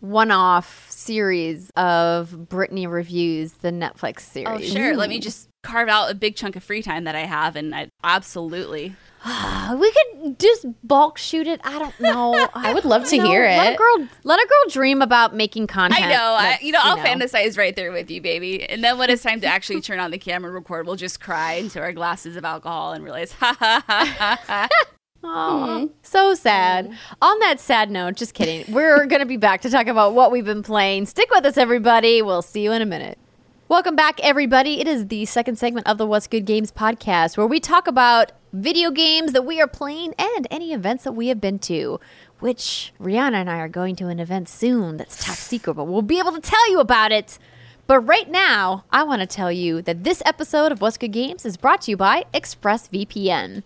one-off series of Brittany reviews the Netflix oh, series. Oh, sure. Let me just carve out a big chunk of free time that I have, and I absolutely. we could just bulk shoot it. I don't know. I would love to You know, hear Let a it. girl, let a girl dream about making content. I know. I, you know, I'll fantasize right there with you, baby. And then when it's time to actually turn on the camera and record, we'll just cry into our glasses of alcohol and realize, ha ha ha ha ha. Aw, hmm. so sad. On that sad note, just kidding. We're going to be back to talk about what we've been playing. Stick with us, everybody. We'll see you in a minute. Welcome back, everybody. It is the second segment of the What's Good Games podcast where we talk about video games that we are playing and any events that we have been to. Which Rihanna and I are going to an event soon that's top secret, but we'll be able to tell you about it. But right now, I want to tell you that this episode of What's Good Games is brought to you by ExpressVPN.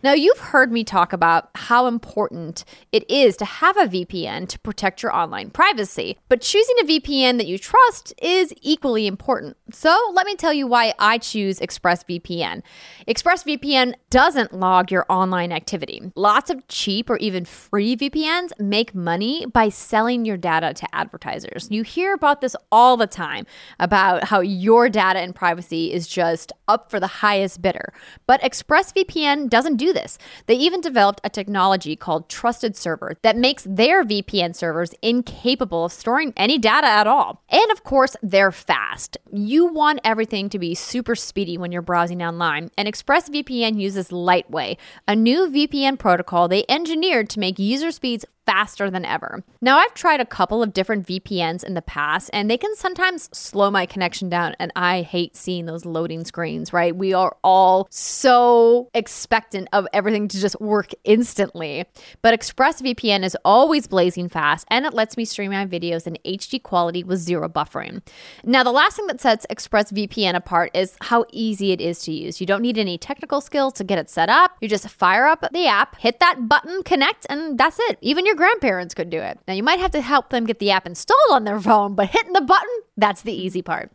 Now, you've heard me talk about how important it is to have a VPN to protect your online privacy, but choosing a VPN that you trust is equally important. So, let me tell you why I choose ExpressVPN. ExpressVPN doesn't log your online activity. Lots of cheap or even free VPNs make money by selling your data to advertisers. You hear about this all the time about how your data and privacy is just up for the highest bidder. But ExpressVPN doesn't do this. They even developed a technology called Trusted Server that makes their VPN servers incapable of storing any data at all. And of course, they're fast. You want everything to be super speedy when you're browsing online, and ExpressVPN uses Lightway, a new VPN protocol they engineered to make user speeds faster than ever. Now, I've tried a couple of different VPNs in the past, and they can sometimes slow my connection down, and I hate seeing those loading screens, right? We are all so expectant of everything to just work instantly. But ExpressVPN is always blazing fast, and it lets me stream my videos in HD quality with zero buffering. Now, the last thing that sets ExpressVPN apart is how easy it is to use. You don't need any technical skills to get it set up. You just fire up the app, hit that button, connect, and that's it. Even your grandparents could do it. Now, you might have to help them get the app installed on their phone, but hitting the button, that's the easy part.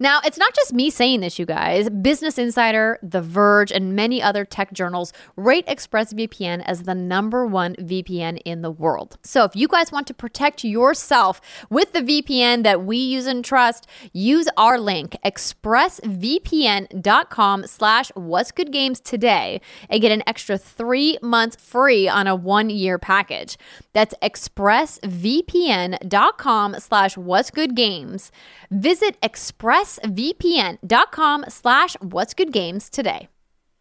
Now, it's not just me saying this, you guys. Business Insider, The Verge, and many other tech journals rate ExpressVPN as the number one VPN in the world. So, if you guys want to protect yourself with the VPN that we use and trust, use our link, expressvpn.com slash what's good games today and get an extra three months free on a one year package. That's expressvpn.com slash what's good games. Visit expressvpn.com slash what's good games today.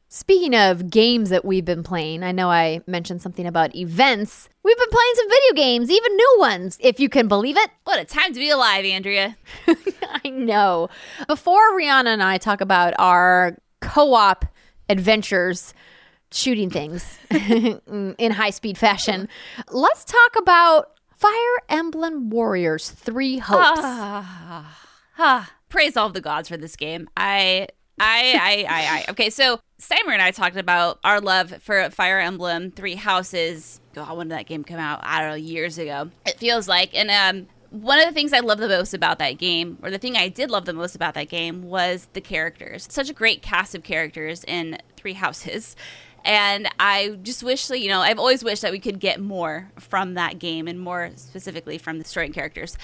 Speaking of games that we've been playing, I know I mentioned something about events. We've been playing some video games, even new ones, if you can believe it. What a time to be alive, Andrea. I know. Before Rihanna and I talk about our co op adventures shooting things in high speed fashion, let's talk about Fire Emblem Warriors Three Hopes. Ah, praise all of the gods for this game. I, I, I, I, I. Okay, so Steimer and I talked about our love for Fire Emblem Three Houses. God, when did that game come out? I don't know, years ago. It feels like, and um, one of the things I love the most about that game, or the thing I did love the most about that game, was the characters. Such a great cast of characters in Three Houses. And I just wish, that, you know, I've always wished that we could get more from that game and more specifically from the story and characters.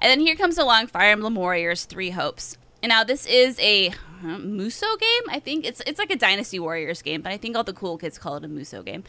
And then here comes along Fire Emblem Warriors Three Hopes. And now this is a Musou game. I think it's it's like a Dynasty Warriors game, but I think all the cool kids call it a Musou game.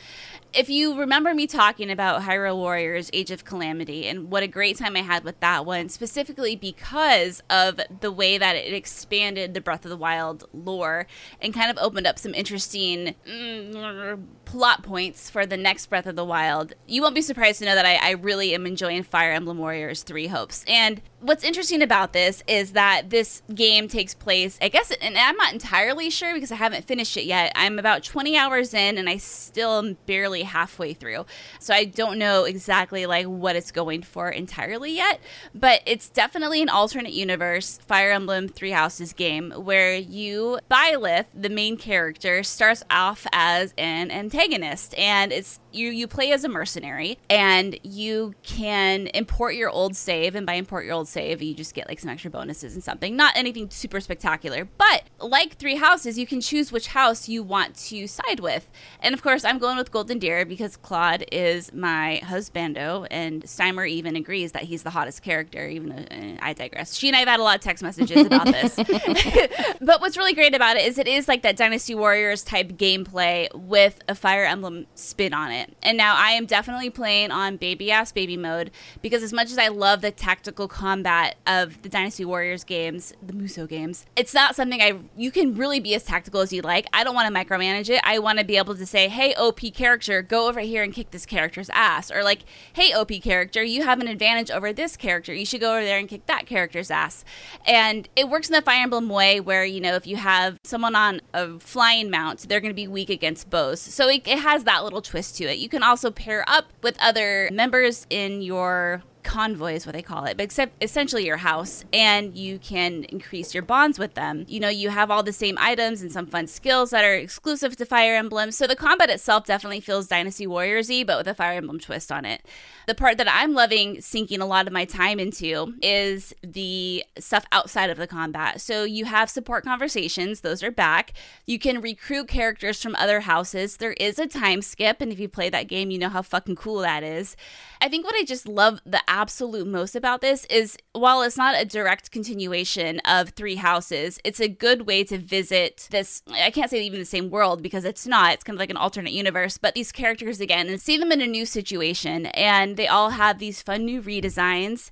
If you remember me talking about Hyrule Warriors Age of Calamity and what a great time I had with that one, specifically because of the way that it expanded the Breath of the Wild lore and kind of opened up some interesting mm, plot points for the next Breath of the Wild, you won't be surprised to know that I, I really am enjoying Fire Emblem Warriors Three Hopes. And what's interesting about this is that this game takes place, I guess, and I'm not entirely sure because I haven't finished it yet. I'm about 20 hours in and I still am barely halfway through. So I don't know exactly like what it's going for entirely yet, but it's definitely an alternate universe Fire Emblem Three Houses game where you Byleth, the main character, starts off as an antagonist and it's you you play as a mercenary and you can import your old save and by import your old save you just get like some extra bonuses and something. Not anything super spectacular but like three houses you can choose which house you want to side with. And of course i'm going with golden deer because claude is my husbando and steimer even agrees that he's the hottest character even though uh, i digress. She and i've had a lot of text messages about this. But what's really great about it is it is like that dynasty warriors type gameplay with a fire emblem spin on it it. And now I am definitely playing on baby ass baby mode because as much as I love the tactical combat of the Dynasty Warriors games, the Musou games, it's not something I you can really be as tactical as you like. I don't want to micromanage it. I want to be able to say, "Hey OP character, go over here and kick this character's ass." Or like, "Hey OP character, you have an advantage over this character. You should go over there and kick that character's ass." And it works in the Fire Emblem way where, you know, if you have someone on a flying mount, they're going to be weak against bows. So it, it has that little twist to it it. You can also pair up with other members in your convoy is what they call it, but except essentially your house, and you can increase your bonds with them. You know, you have all the same items and some fun skills that are exclusive to Fire Emblem. So the combat itself definitely feels Dynasty Warriors y, but with a Fire Emblem twist on it. The part that I'm loving sinking a lot of my time into is the stuff outside of the combat. So you have support conversations, those are back. You can recruit characters from other houses. There is a time skip, and if you play that game, you know how fucking cool that is. I think what I just love the absolute most about this is while it's not a direct continuation of Three Houses, it's a good way to visit this. I can't say even the same world because it's not. It's kind of like an alternate universe, but these characters again and see them in a new situation. And they all have these fun new redesigns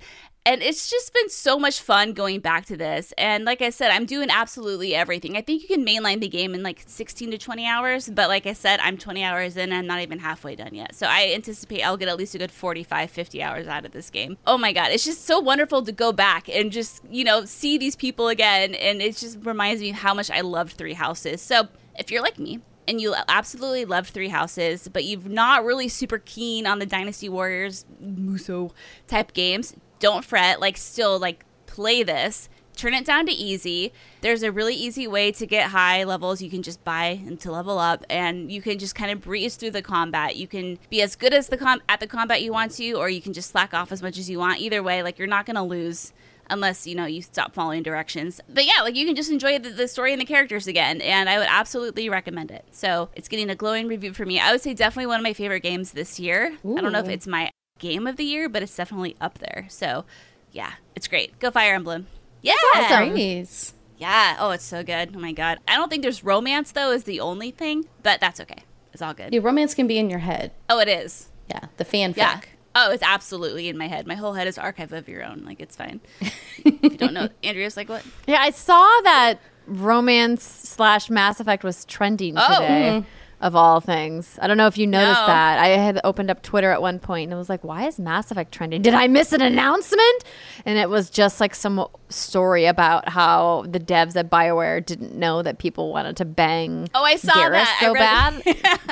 and it's just been so much fun going back to this. And like I said, I'm doing absolutely everything. I think you can mainline the game in like 16 to 20 hours, but like I said, I'm 20 hours in and I'm not even halfway done yet. So I anticipate I'll get at least a good 45, 50 hours out of this game. Oh my God, it's just so wonderful to go back and just, you know, see these people again. And it just reminds me how much I loved Three Houses. So if you're like me, and you absolutely love Three Houses, but you're not really super keen on the Dynasty Warriors Musou type games, don't fret. Like, still, like, play this. Turn it down to easy. There's a really easy way to get high levels. You can just buy and to level up, and you can just kind of breeze through the combat. You can be as good as the com- at the combat you want to, or you can just slack off as much as you want. Either way, like you're not gonna lose unless you know you stop following directions. But yeah, like you can just enjoy the, the, story and the characters again, and I would absolutely recommend it. So it's getting a glowing review for me. I would say definitely one of my favorite games this year. Ooh. I don't know if it's my game of the year, but it's definitely up there. So, yeah, it's great. Go Fire Emblem. Yeah. Awesome. Yeah. Oh, it's so good. Oh my god. I don't think there's romance though is the only thing, but that's okay. It's all good. Yeah, romance can be in your head. Oh, it is. Yeah, the fanfic. Yeah. Oh, it's absolutely in my head. My whole head is archive of your own. Like it's fine. if you don't know, Andrea's like what? Yeah, I saw that romance slash Mass Effect was trending oh. today. Mm-hmm of all things. I don't know if you noticed no. that. I had opened up Twitter at one point and it was like, why is Mass Effect trending? Did I miss an announcement? And it was just like some story about how the devs at BioWare didn't know that people wanted to bang. Oh, I saw Garrus that. so bad.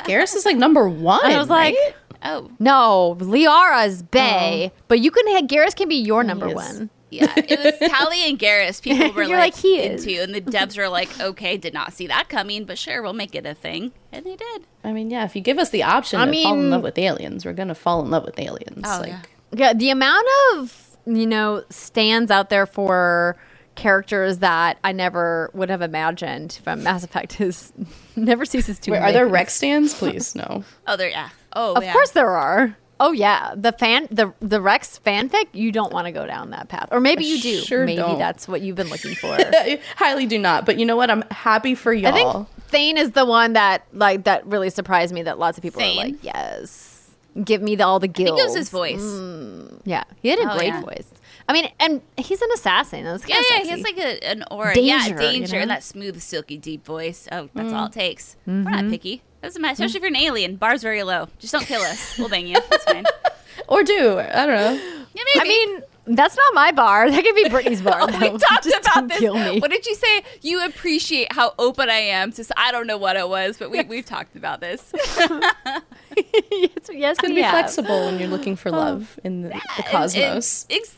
Garrus is like number one. And I was right? like, oh no, Liara's Bay, oh. but you can have Garrus can be your number one. Yeah, it was Tali and Garrus. People were like, like he into, is. and the devs were like, "Okay, did not see that coming, but sure, we'll make it a thing," and they did. I mean, yeah, if you give us the option I to mean, fall in love with aliens, we're gonna fall in love with aliens. Oh like, yeah. yeah, the amount of you know, stands out there for characters that I never would have imagined from Mass Effect is never ceases to. Wait, are there amaze. Wrex stands? Please, no. Oh, there. Yeah. Oh, Of yeah. course there are. Oh yeah, the fan the the Wrex fanfic. You don't want to go down that path, or maybe you do. Sure maybe don't. that's what you've been looking for. I highly do not. But you know what? I'm happy for y'all. I think Thane is the one that like that really surprised me. That lots of people Thane? are like, yes, give me the, all the I think it was his voice. Mm. Yeah, he had a Oh, great yeah. voice. I mean, and he's an assassin. That's Yeah, yeah, sexy. he has like a, an aura. Danger, yeah, you danger, know? and that smooth, silky, deep voice. Oh, that's Mm. all it takes. We're Mm-hmm. not picky. Doesn't matter, especially if you're an alien. Bar's very low. Just don't kill us. We'll bang you. That's fine. or do I don't know. Yeah, I mean, that's not my bar. That could be Brittany's bar. Oh, we talked Just about this. Kill me. What did you say? You appreciate how open I am. To, I don't know what it was, but we we've talked about this. yes, yes, Can we be have. flexible when you're looking for oh. love in the, the And- cosmos. and ex-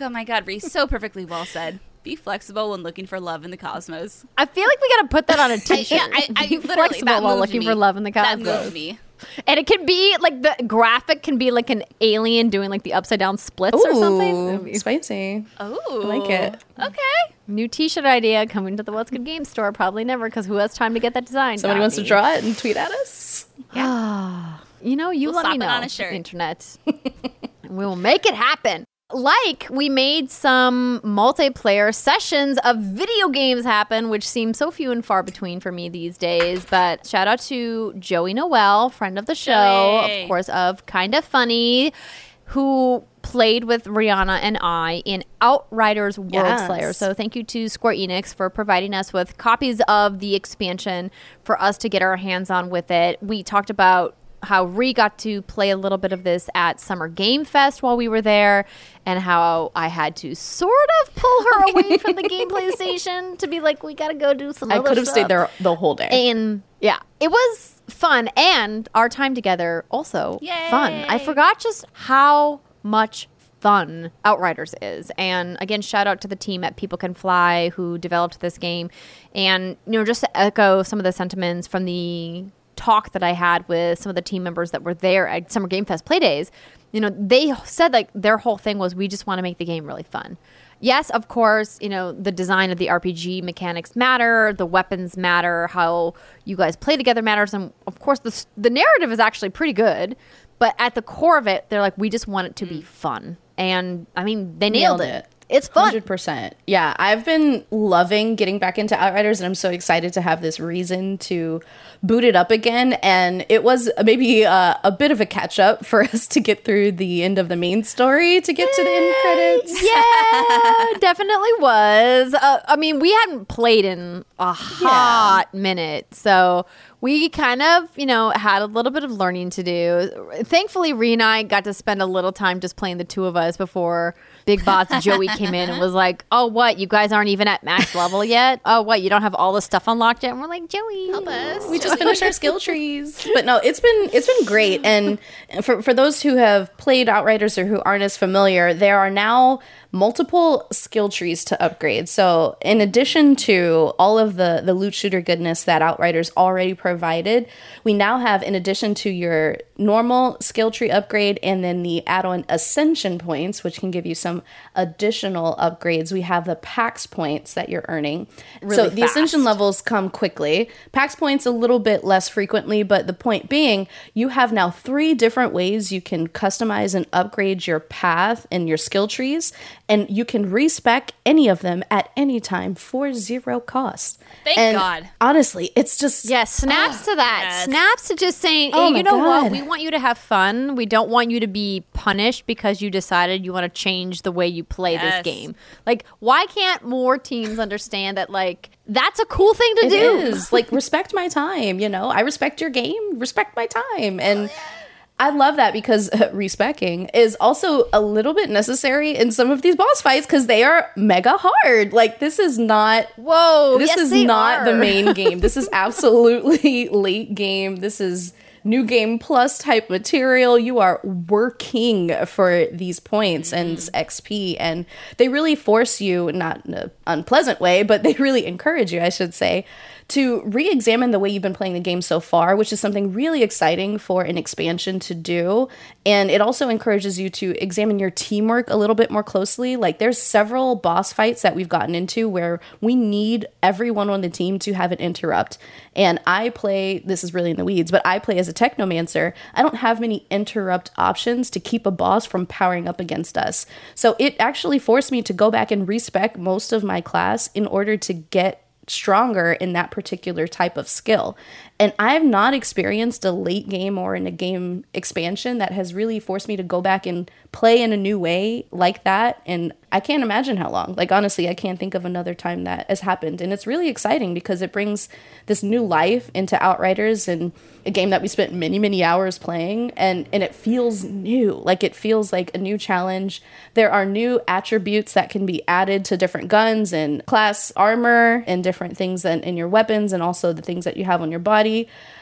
oh my God, Reese, so perfectly well said. Be flexible when looking for love in the cosmos. I feel like we got to put that on a t-shirt. Yeah, I, I Be flexible while looking me. for love in the cosmos. That cosmos. moved me. And it can be like the graphic can be like an alien doing like the upside down splits or something. That'd Ooh, be- spicy. Oh, like it. Okay. New T-shirt idea coming to the What's Good Game store. Probably never because who has time to get that design? Somebody Not wants to draw it and tweet at us. Yeah. you know, you We'll let slap me it know. on a shirt. Internet. we will make it happen. Like we made some multiplayer sessions of video games happen, which seem so few and far between for me these days. But shout out to Joey Noelle, friend of the show, Joey. of course, of Kinda Funny, who played with Rihanna and I in Outriders World Yes. Slayer. So thank you to Square Enix for providing us with copies of the expansion for us to get our hands on with it. We talked about how Ree got to play a little bit of this at Summer Game Fest while we were there, and how I had to sort of pull her away from the gameplay station to be like, we got to go do some. I could have stayed there the whole day. And yeah, it was fun. And our time together also fun. I forgot just how much fun Outriders is. And again, shout out to the team at People Can Fly who developed this game. And, you know, just to echo some of the sentiments from the talk that I had with some of the team members that were there at Summer Game Fest Playdays, you know, they said like their whole thing was we just want to make the game really fun. Yes, of course, you know, the design of the RPG mechanics matter, the weapons matter, how you guys play together matters, and of course, the, the narrative is actually pretty good. But at the core of it, they're like, we just want it to be mm. fun. And I mean, they nailed, it. It's fun. Hundred percent. Yeah, I've been loving getting back into Outriders, and I'm so excited to have this reason to boot it up again. And it was maybe uh, a bit of a catch up for us to get through the end of the main story to get to the end credits. Yeah, definitely was. Uh, I mean, we hadn't played in a hot minute, so we kind of, you know, had a little bit of learning to do. Thankfully, Ree and I got to spend a little time just playing the two of us before Big Boss Joey came in and was like, "Oh, what? You guys aren't even at max level yet? Oh, what? You don't have all the stuff unlocked yet?" And we're like, "Joey, help us." we just finished our skill trees. But no, it's been it's been great. And for for those who have played Outriders or who aren't as familiar, there are now multiple skill trees to upgrade. So in addition to all of the the loot shooter goodness that Outriders already provided, we now have in addition to your normal skill tree upgrade and then the add-on ascension points, which can give you some additional upgrades. We have the PAX points that you're earning. so Really the ascension levels come quickly. PAX points a little bit less frequently, but the point being, you have now three different ways you can customize and upgrade your path and your skill trees, and you can respec any of them at any time for zero cost. Thank And God. Honestly, it's just Yeah, snaps oh. to that. yes. Snaps to just saying, Oh hey, my you know what? We want you to have fun. We don't want you to be punished because you decided you want to change the way you play this game. Like, why can't more teams understand that, like, that's a cool thing to It do? is like respect my time. You know, I respect your game. Respect my time, Oh, and I love that because uh, respecting is also a little bit necessary in some of these boss fights because they are mega hard. Like this is not. Whoa, This yes, is not the main game. This is absolutely late game. This is new game plus type material. You are working for these points and this XP, and they really force you, not in an unpleasant way, but they really encourage you, I should say, to re examine the way you've been playing the game so far, which is something really exciting for an expansion to do. And it also encourages you to examine your teamwork a little bit more closely. Like, there's several boss fights that we've gotten into where we need everyone on the team to have an interrupt. And I play, this is really in the weeds, but I play as a technomancer. I don't have many interrupt options to keep a boss from powering up against us. So it actually forced me to go back and respec most of my class in order to get stronger in that particular type of skill. And I've not experienced a late game or in a game expansion that has really forced me to go back and play in a new way like that. And I can't imagine how long. Like, honestly, I can't think of another time that has happened. And it's really exciting because it brings this new life into Outriders and a game that we spent many, many hours playing. And, and it feels new. Like, it feels like a new challenge. There are new attributes that can be added to different guns and class armor and different things in, in your weapons and also the things that you have on your body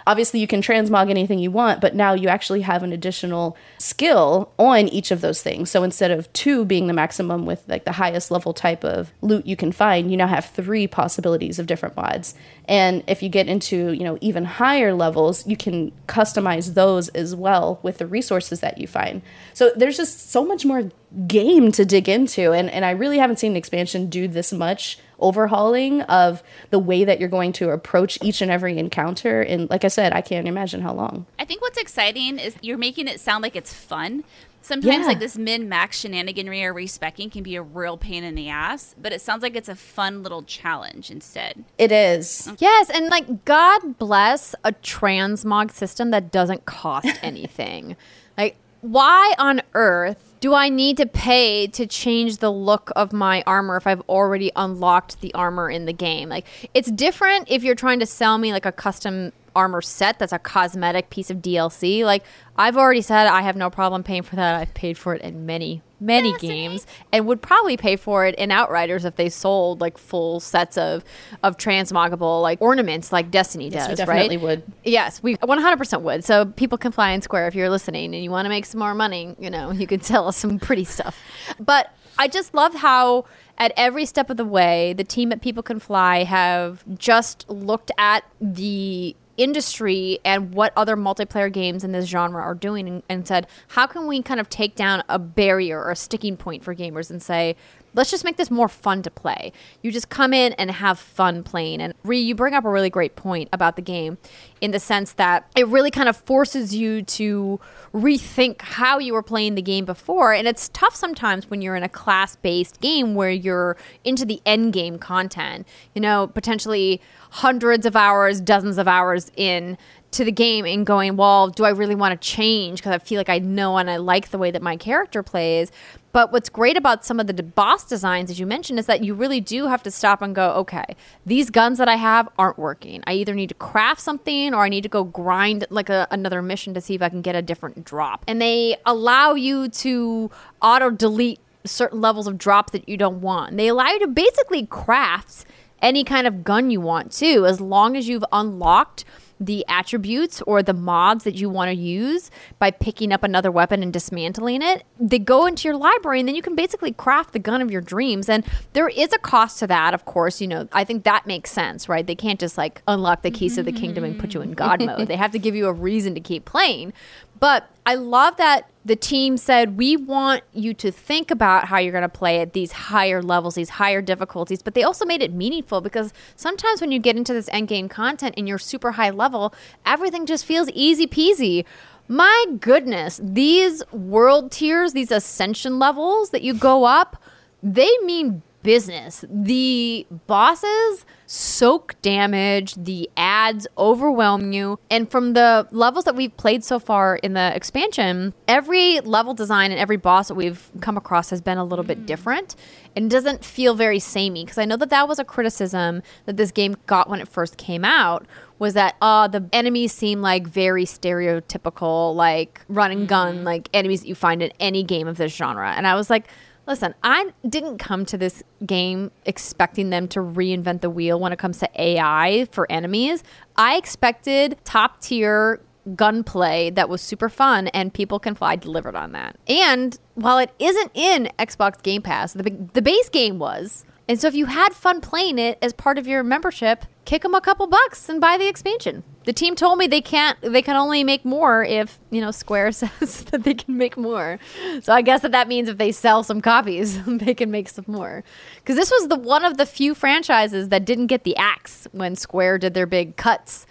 Obviously, you can transmog anything you want, but now you actually have an additional skill on each of those things. So instead of two being the maximum with like the highest level type of loot you can find, you now have three possibilities of different mods. And if you get into, you know, even higher levels, you can customize those as well with the resources that you find. So there's just so much more game to dig into and, and I really haven't seen an expansion do this much overhauling of the way that you're going to approach each and every encounter. And like I said, I can't imagine how long. I think what's exciting is you're making it sound like it's fun. Sometimes, yeah. like this min max shenaniganry or respecking can be a real pain in the ass, but it sounds like it's a fun little challenge instead. It is. Yes. And like, God bless a transmog system that doesn't cost anything. like, why on earth do I need to pay to change the look of my armor if I've already unlocked the armor in the game? Like, it's different if you're trying to sell me like a custom armor set that's a cosmetic piece of DLC. Like, I've already said I have no problem paying for that. I've paid for it in many, many Destiny. games and would probably pay for it in Outriders if they sold like full sets of of transmogable like ornaments like Destiny yes, does, definitely right? would. Yes, we 100% would. So people can fly in square if you're listening and you want to make some more money, you know, you could sell us some pretty stuff. But I just love how at every step of the way, the team at People Can Fly have just looked at the industry and what other multiplayer games in this genre are doing and, and, said, how can we kind of take down a barrier or a sticking point for gamers and say, let's just make this more fun to play. You just come in and have fun playing. And Ree, you bring up a really great point about the game in the sense that it really kind of forces you to rethink how you were playing the game before. And it's tough sometimes when you're in a class based game where you're into the end game content, you know, potentially hundreds of hours, dozens of hours in to the game and going, well, do I really want to change because I feel like I know and I like the way that my character plays. But what's great about some of the boss designs, as you mentioned, is that you really do have to stop and go, okay, these guns that I have aren't working. I either need to craft something or I need to go grind like a, another mission to see if I can get a different drop. And they allow you to auto delete certain levels of drops that you don't want. They allow you to basically craft any kind of gun you want too, as long as you've unlocked the attributes or the mods that you want to use by picking up another weapon and dismantling it. They go into your library and then you can basically craft the gun of your dreams. And there is a cost to that, of course. You know, I think that makes sense, right? They can't just like unlock the keys of the kingdom and put you in God mm-hmm. mode. They have to give you a reason to keep playing. But I love that the team said, we want you to think about how you're going to play at these higher levels, these higher difficulties. But they also made it meaningful because sometimes when you get into this end game content and you're super high level, everything just feels easy peasy. My goodness, these world tiers, these ascension levels that you go up, they mean business. The bosses soak damage, the ads overwhelm you. And from the levels that we've played so far in the expansion, every level design and every boss that we've come across has been a little bit different and doesn't feel very samey. Because I know that that was a criticism that this game got when it first came out was that uh the enemies seem like very stereotypical like run and gun mm-hmm. like enemies that you find in any game of this genre and i was like Listen, I didn't come to this game expecting them to reinvent the wheel when it comes to AI for enemies. I expected top tier gunplay that was super fun and people can fly delivered on that. And while it isn't in Xbox Game Pass, the the base game was And so if you had fun playing it as part of your membership, kick them a couple bucks and buy the expansion. The team told me they can't they can only make more if, you know, Square says that they can make more. So I guess that that means if they sell some copies, they can make some more. Cuz this was the one of the few franchises that didn't get the axe when Square did their big cuts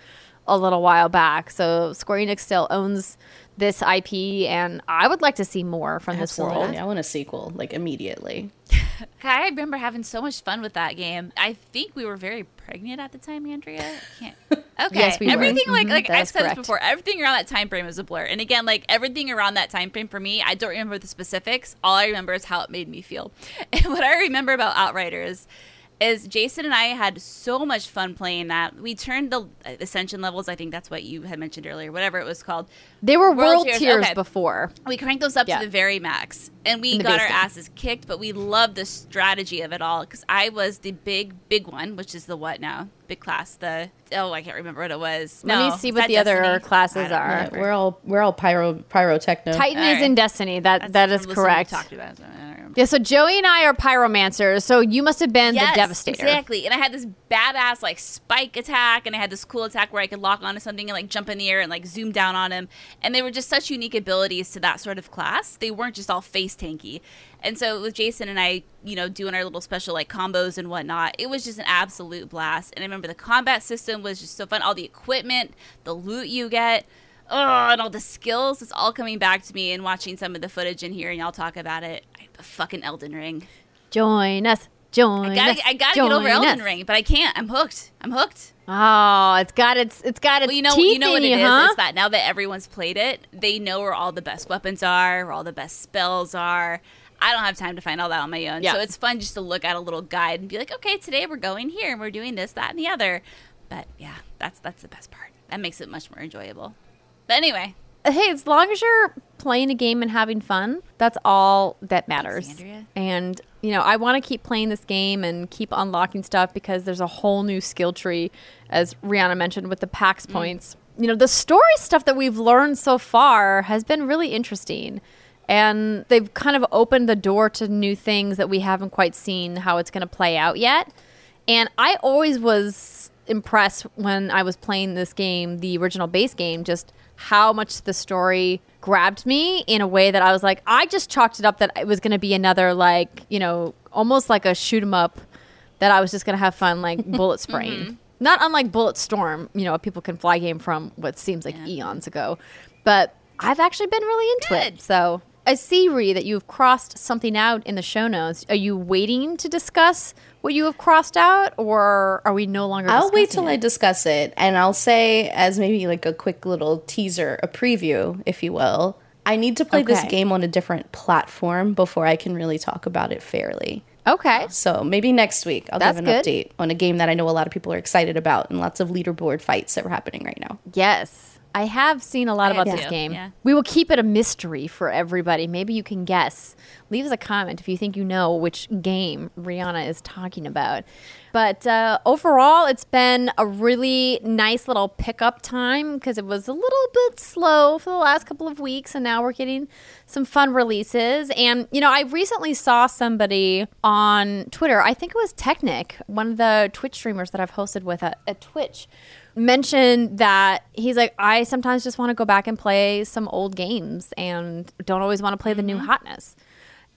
a little while back. So Square Enix still owns this IP, and I would like to see more from this world. Absolutely. I want a sequel like immediately. I remember having so much fun with that game. I think we were very pregnant at the time, Andrea. I can't. Okay. Yes, we were. everything like Mhm, like that I've said correct. this before. Everything around that time frame is a blur. And again, like everything around that time frame for me, I don't remember the specifics. All I remember is how it made me feel. And what I remember about Outriders is Jason and I had so much fun playing that. We turned the ascension levels. I think that's what you had mentioned earlier. Whatever it was called. They were World world, tiers, tiers, okay. before. We cranked those up Yeah. to the very max, and we got base our game. asses kicked. But we loved the strategy of it all because I was the big, big one, which is the what now? Big class. The oh, I can't remember what it was. Let me see what that the other classes are. Remember. we're all we're all pyro pyrotechno. Titan All is right. in Destiny. That That's that from is listening to correct. Talked about it, so I. Yeah, so Joey and I are pyromancers, so you must have been Yes, the Devastator. Exactly. And I had this badass like spike attack and I had this cool attack where I could lock onto something and like jump in the air and like zoom down on him. And they were just such unique abilities to that sort of class. They weren't just all face tanky. And so with Jason and I, you know, doing our little special like combos and whatnot, it was just an absolute blast. And I remember the combat system was just so fun. All the equipment, the loot you get. Oh, and all the skills, it's all coming back to me and watching some of the footage in here and y'all talk about it. Fucking Elden Ring. Join us. Join I gotta, us. I gotta get over join Elden us. Ring, but I can't. I'm hooked. I'm hooked. Oh, it's got its it's got its Well, you know, you know what it you, is. huh? It's that now that everyone's played it, they know where all the best weapons are, where all the best spells are. I don't have time to find all that on my own. Yeah. So it's fun just to look at a little guide and be like, okay, today we're going here and we're doing this, that, and the other. But yeah, that's that's the best part. That makes it much more enjoyable. But anyway, hey, as long as you're playing a game and having fun, that's all that matters. And you know, I want to keep playing this game and keep unlocking stuff because there's a whole new skill tree, as Rihanna mentioned with the PAX Mm. points. You know, the story stuff that we've learned so far has been really interesting. And they've kind of opened the door to new things that we haven't quite seen how it's going to play out yet. And I always was impressed when I was playing this game, the original base game, just how much the story grabbed me in a way that I was like, I just chalked it up that it was going to be another, like, you know, almost like a shoot 'em up that I was just going to have fun, like bullet spraying. Mm-hmm. Not unlike Bulletstorm, you know, a people can fly game from what seems like eons ago. But I've actually been really into Good. it. So I see, Ree, that you've crossed something out in the show notes. Are you waiting to discuss what you have crossed out, or are we no longer? I'll wait till it? I discuss it, and I'll say as maybe like a quick little teaser, a preview, if you will. I need to play this game on a different platform before I can really talk about it fairly. Okay. So maybe next week I'll That's give an good. update on a game that I know a lot of people are excited about and lots of leaderboard fights that are happening right now. Yes. I have seen a lot I about this too, game. yeah. We will keep it a mystery for everybody. Maybe you can guess. Leave us a comment if you think you know which game Rihanna is talking about. But uh, overall, it's been a really nice little pickup time because it was a little bit slow for the last couple of weeks, and now we're getting some fun releases. And, you know, I recently saw somebody on Twitter, I think it was Technic, one of the Twitch streamers that I've hosted with at, at Twitch mentioned that he's like, I sometimes just want to go back and play some old games and don't always want to play the new mm-hmm. hotness.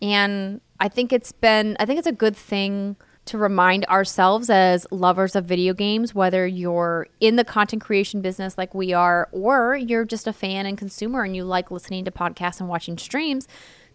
And I think it's been, I think it's a good thing to remind ourselves as lovers of video games, whether you're in the content creation business like we are, or you're just a fan and consumer and you like listening to podcasts and watching streams,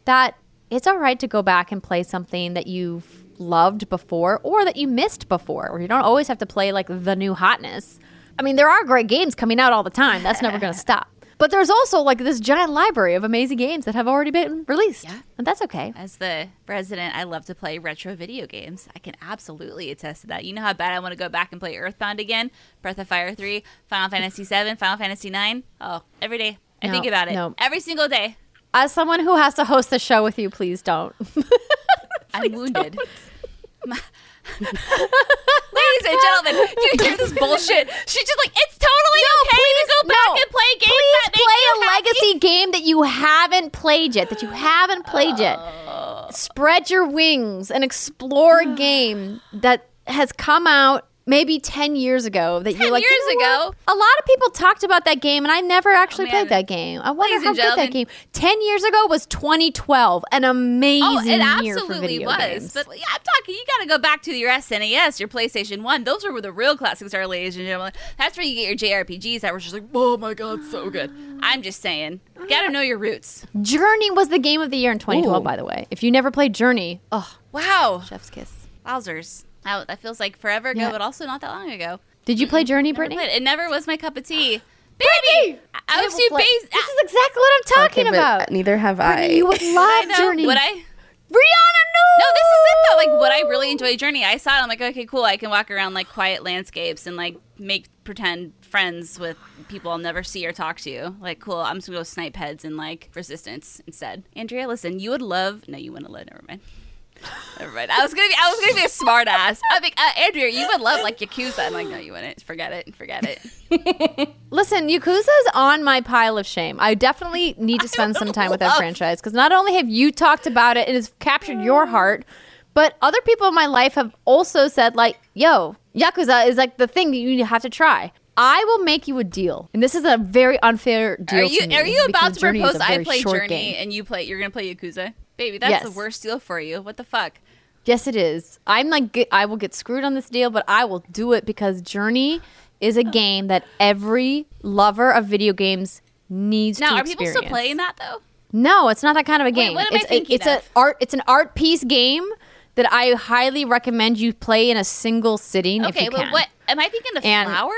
that it's all right to go back and play something that you've loved before or that you missed before, or you don't always have to play like the new hotness. I mean, there are great games coming out all the time. That's never going to stop. But there's also like this giant library of amazing games that have already been released. Yeah. And that's okay. as the resident, I love to play retro video games. I can absolutely attest to that. You know how bad I want to go back and play Earthbound again, Breath of Fire 3, Final Fantasy 7, Final Fantasy 9. Oh, every day. I No, think about it. no. Every single day. As someone who has to host the show with you, please don't. I'm wounded. Ladies and gentlemen, do you hear this bullshit? She's just like, it's totally okay to go back no. and play games Please play a happy. legacy game that you haven't haven't played yet, that you haven't played yet, oh. spread your wings and explore a game that has come out maybe 10 years ago that you're 10 like you years know ago? a lot of people talked about that game and i never actually Oh, played that game i wonder Ladies how good that game 10 years ago was 2012 an oh, amazing Oh, it year for absolutely video was. games But yeah, I'm talking. You got to go back to your SNES, your PlayStation One. Those were where the real classics are, ladies and gentlemen. That's where you get your JRPGs that were just like, oh my god, so good. I'm just saying, got to know your roots. journey was the game of the year in 2012 Ooh. by the way if you never played journey oh Wow, chef's kiss wowzers. That, that feels like forever ago, Yeah. but also not that long ago. did you play journey brittany played it. It never was my cup of tea. Baby, I, I was too play- basic. this is exactly what i'm talking Okay, about Neither have I. Brittany, you would I love know. journey Would I? rihanna no No, this is it though. Like, would I really enjoy Journey? I saw it. I'm like, okay, cool. I can walk around like quiet landscapes and like make pretend friends with people I'll never see or talk to. Like, cool. I'm just gonna go snipe heads and like Resistance instead. Andrea, listen, you would love. No, you wouldn't love. Never mind. Never mind. I was gonna be. I was gonna be a smart ass. I think uh, Andrea, you would love like Yakuza. I'm like, no, you wouldn't. Forget it. Forget it. Listen, Yakuza's on my pile of shame. I definitely need to spend some time with that franchise because not only have you talked about it and it's captured your heart, but other people in my life have also said, like, yo, Yakuza is like the thing that you have to try. I will make you a deal. And this is a very unfair deal. Are you to me are you about to propose I play Journey game. and you play? You're gonna play Yakuza, baby. That's Yes. the worst deal for you. What the fuck? Yes, it is. I'm like, I will get screwed on this deal, but I will do it because Journey is a game that every lover of video games needs Now, to experience. Now, are people still playing that though? No, it's not that kind of a game. what am I it's thinking it's of? a art. It's an art piece game that I highly recommend you play in a single sitting if Okay, you but can. what am I thinking? of And- Flower?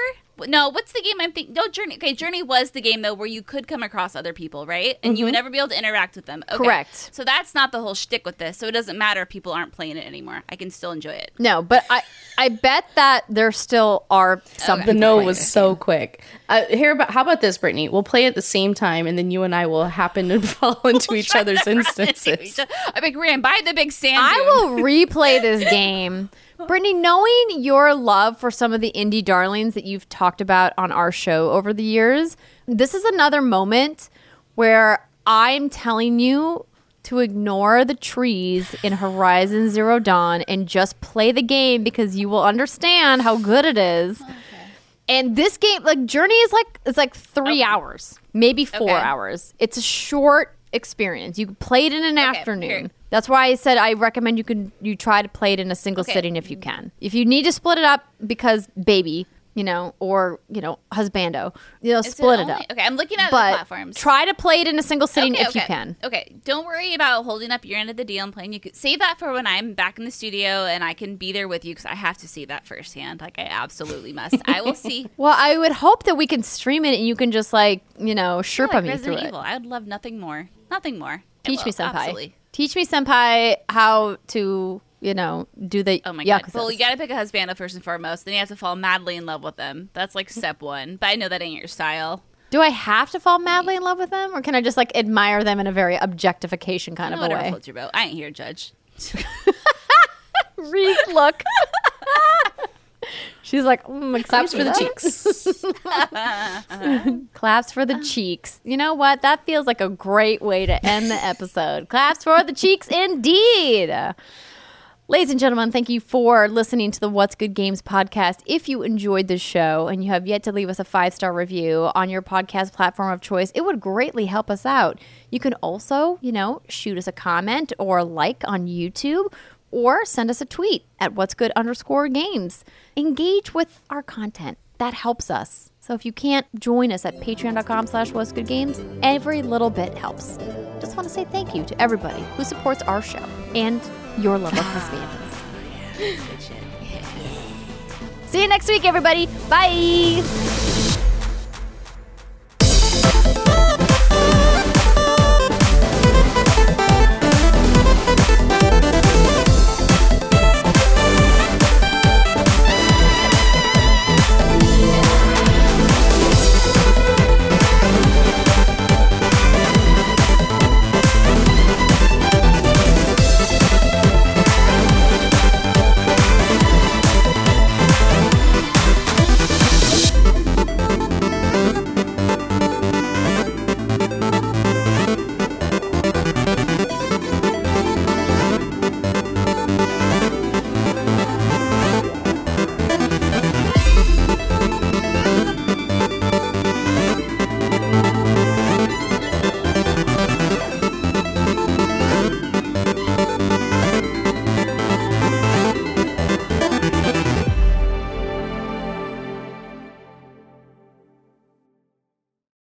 No, what's the game I'm thinking? No, Journey. Okay, Journey was the game though where you could come across other people, right? And you would never be able to interact with them. Okay. Mm-hmm. Correct. So that's not the whole shtick with this. So it doesn't matter if people aren't playing it anymore. I can still enjoy it. No, but I I bet that there still are some. Okay. the no was so quick. Uh, here about how about this, Brittany? We'll play at the same time, and then you and I will happen to fall into each other's instances. I'm like, Rand, buy the big sand. I will replay this game. Brittany, knowing your love for some of the indie darlings that you've talked about on our show over the years, this is another moment where I'm telling you to ignore the trees in Horizon Zero Dawn and just play the game because you will understand how good it is. Oh, and this game, like Journey, is like it's like three Okay. hours, maybe four Okay. hours. It's a short experience. You can play it in an Okay, afternoon. here. That's why I said I recommend you can you try to play it in a single Okay. sitting if you can. If you need to split it up because baby, you know, or you know, husbando, you know, Is split it, only- up. Okay, I'm looking at the But platforms. try to play it in a single sitting Okay, if you can. Okay, don't worry about holding up your end of the deal and playing. You could save that for when I'm back in the studio and I can be there with you because I have to see that firsthand. Like I absolutely must. I will see. Well, I would hope that we can stream it and you can just like you know Sherpa like me through Resident it. I would love nothing more. Nothing more. Teach me, senpai. Absolutely. Teach me, senpai, how to you know do the Oh my Yakuza. god. Well, you got to pick a husband first and foremost. Then you have to fall madly in love with them. That's like step one. But I know that ain't your style. Do I have to fall madly in love with them, or can I just like admire them in a very objectification kind of a way? floats your boat. I ain't here to judge. Reese, look. She's like, mm, Claps for the cheeks. Claps for the cheeks. You know what? That feels like a great way to end the episode. Claps for the cheeks, indeed. Ladies and gentlemen, thank you for listening to the What's Good Games podcast. If you enjoyed this show and you have yet to leave us a five star review on your podcast platform of choice, it would greatly help us out. You can also, you know, shoot us a comment or like on YouTube or send us a tweet at What's Good underscore games. Engage with our content. That helps us. So if you can't join us at patreon.com slash what's good games, every little bit helps. Just want to say thank you to everybody who supports our show and your love of Husbands. See you next week, everybody. Bye.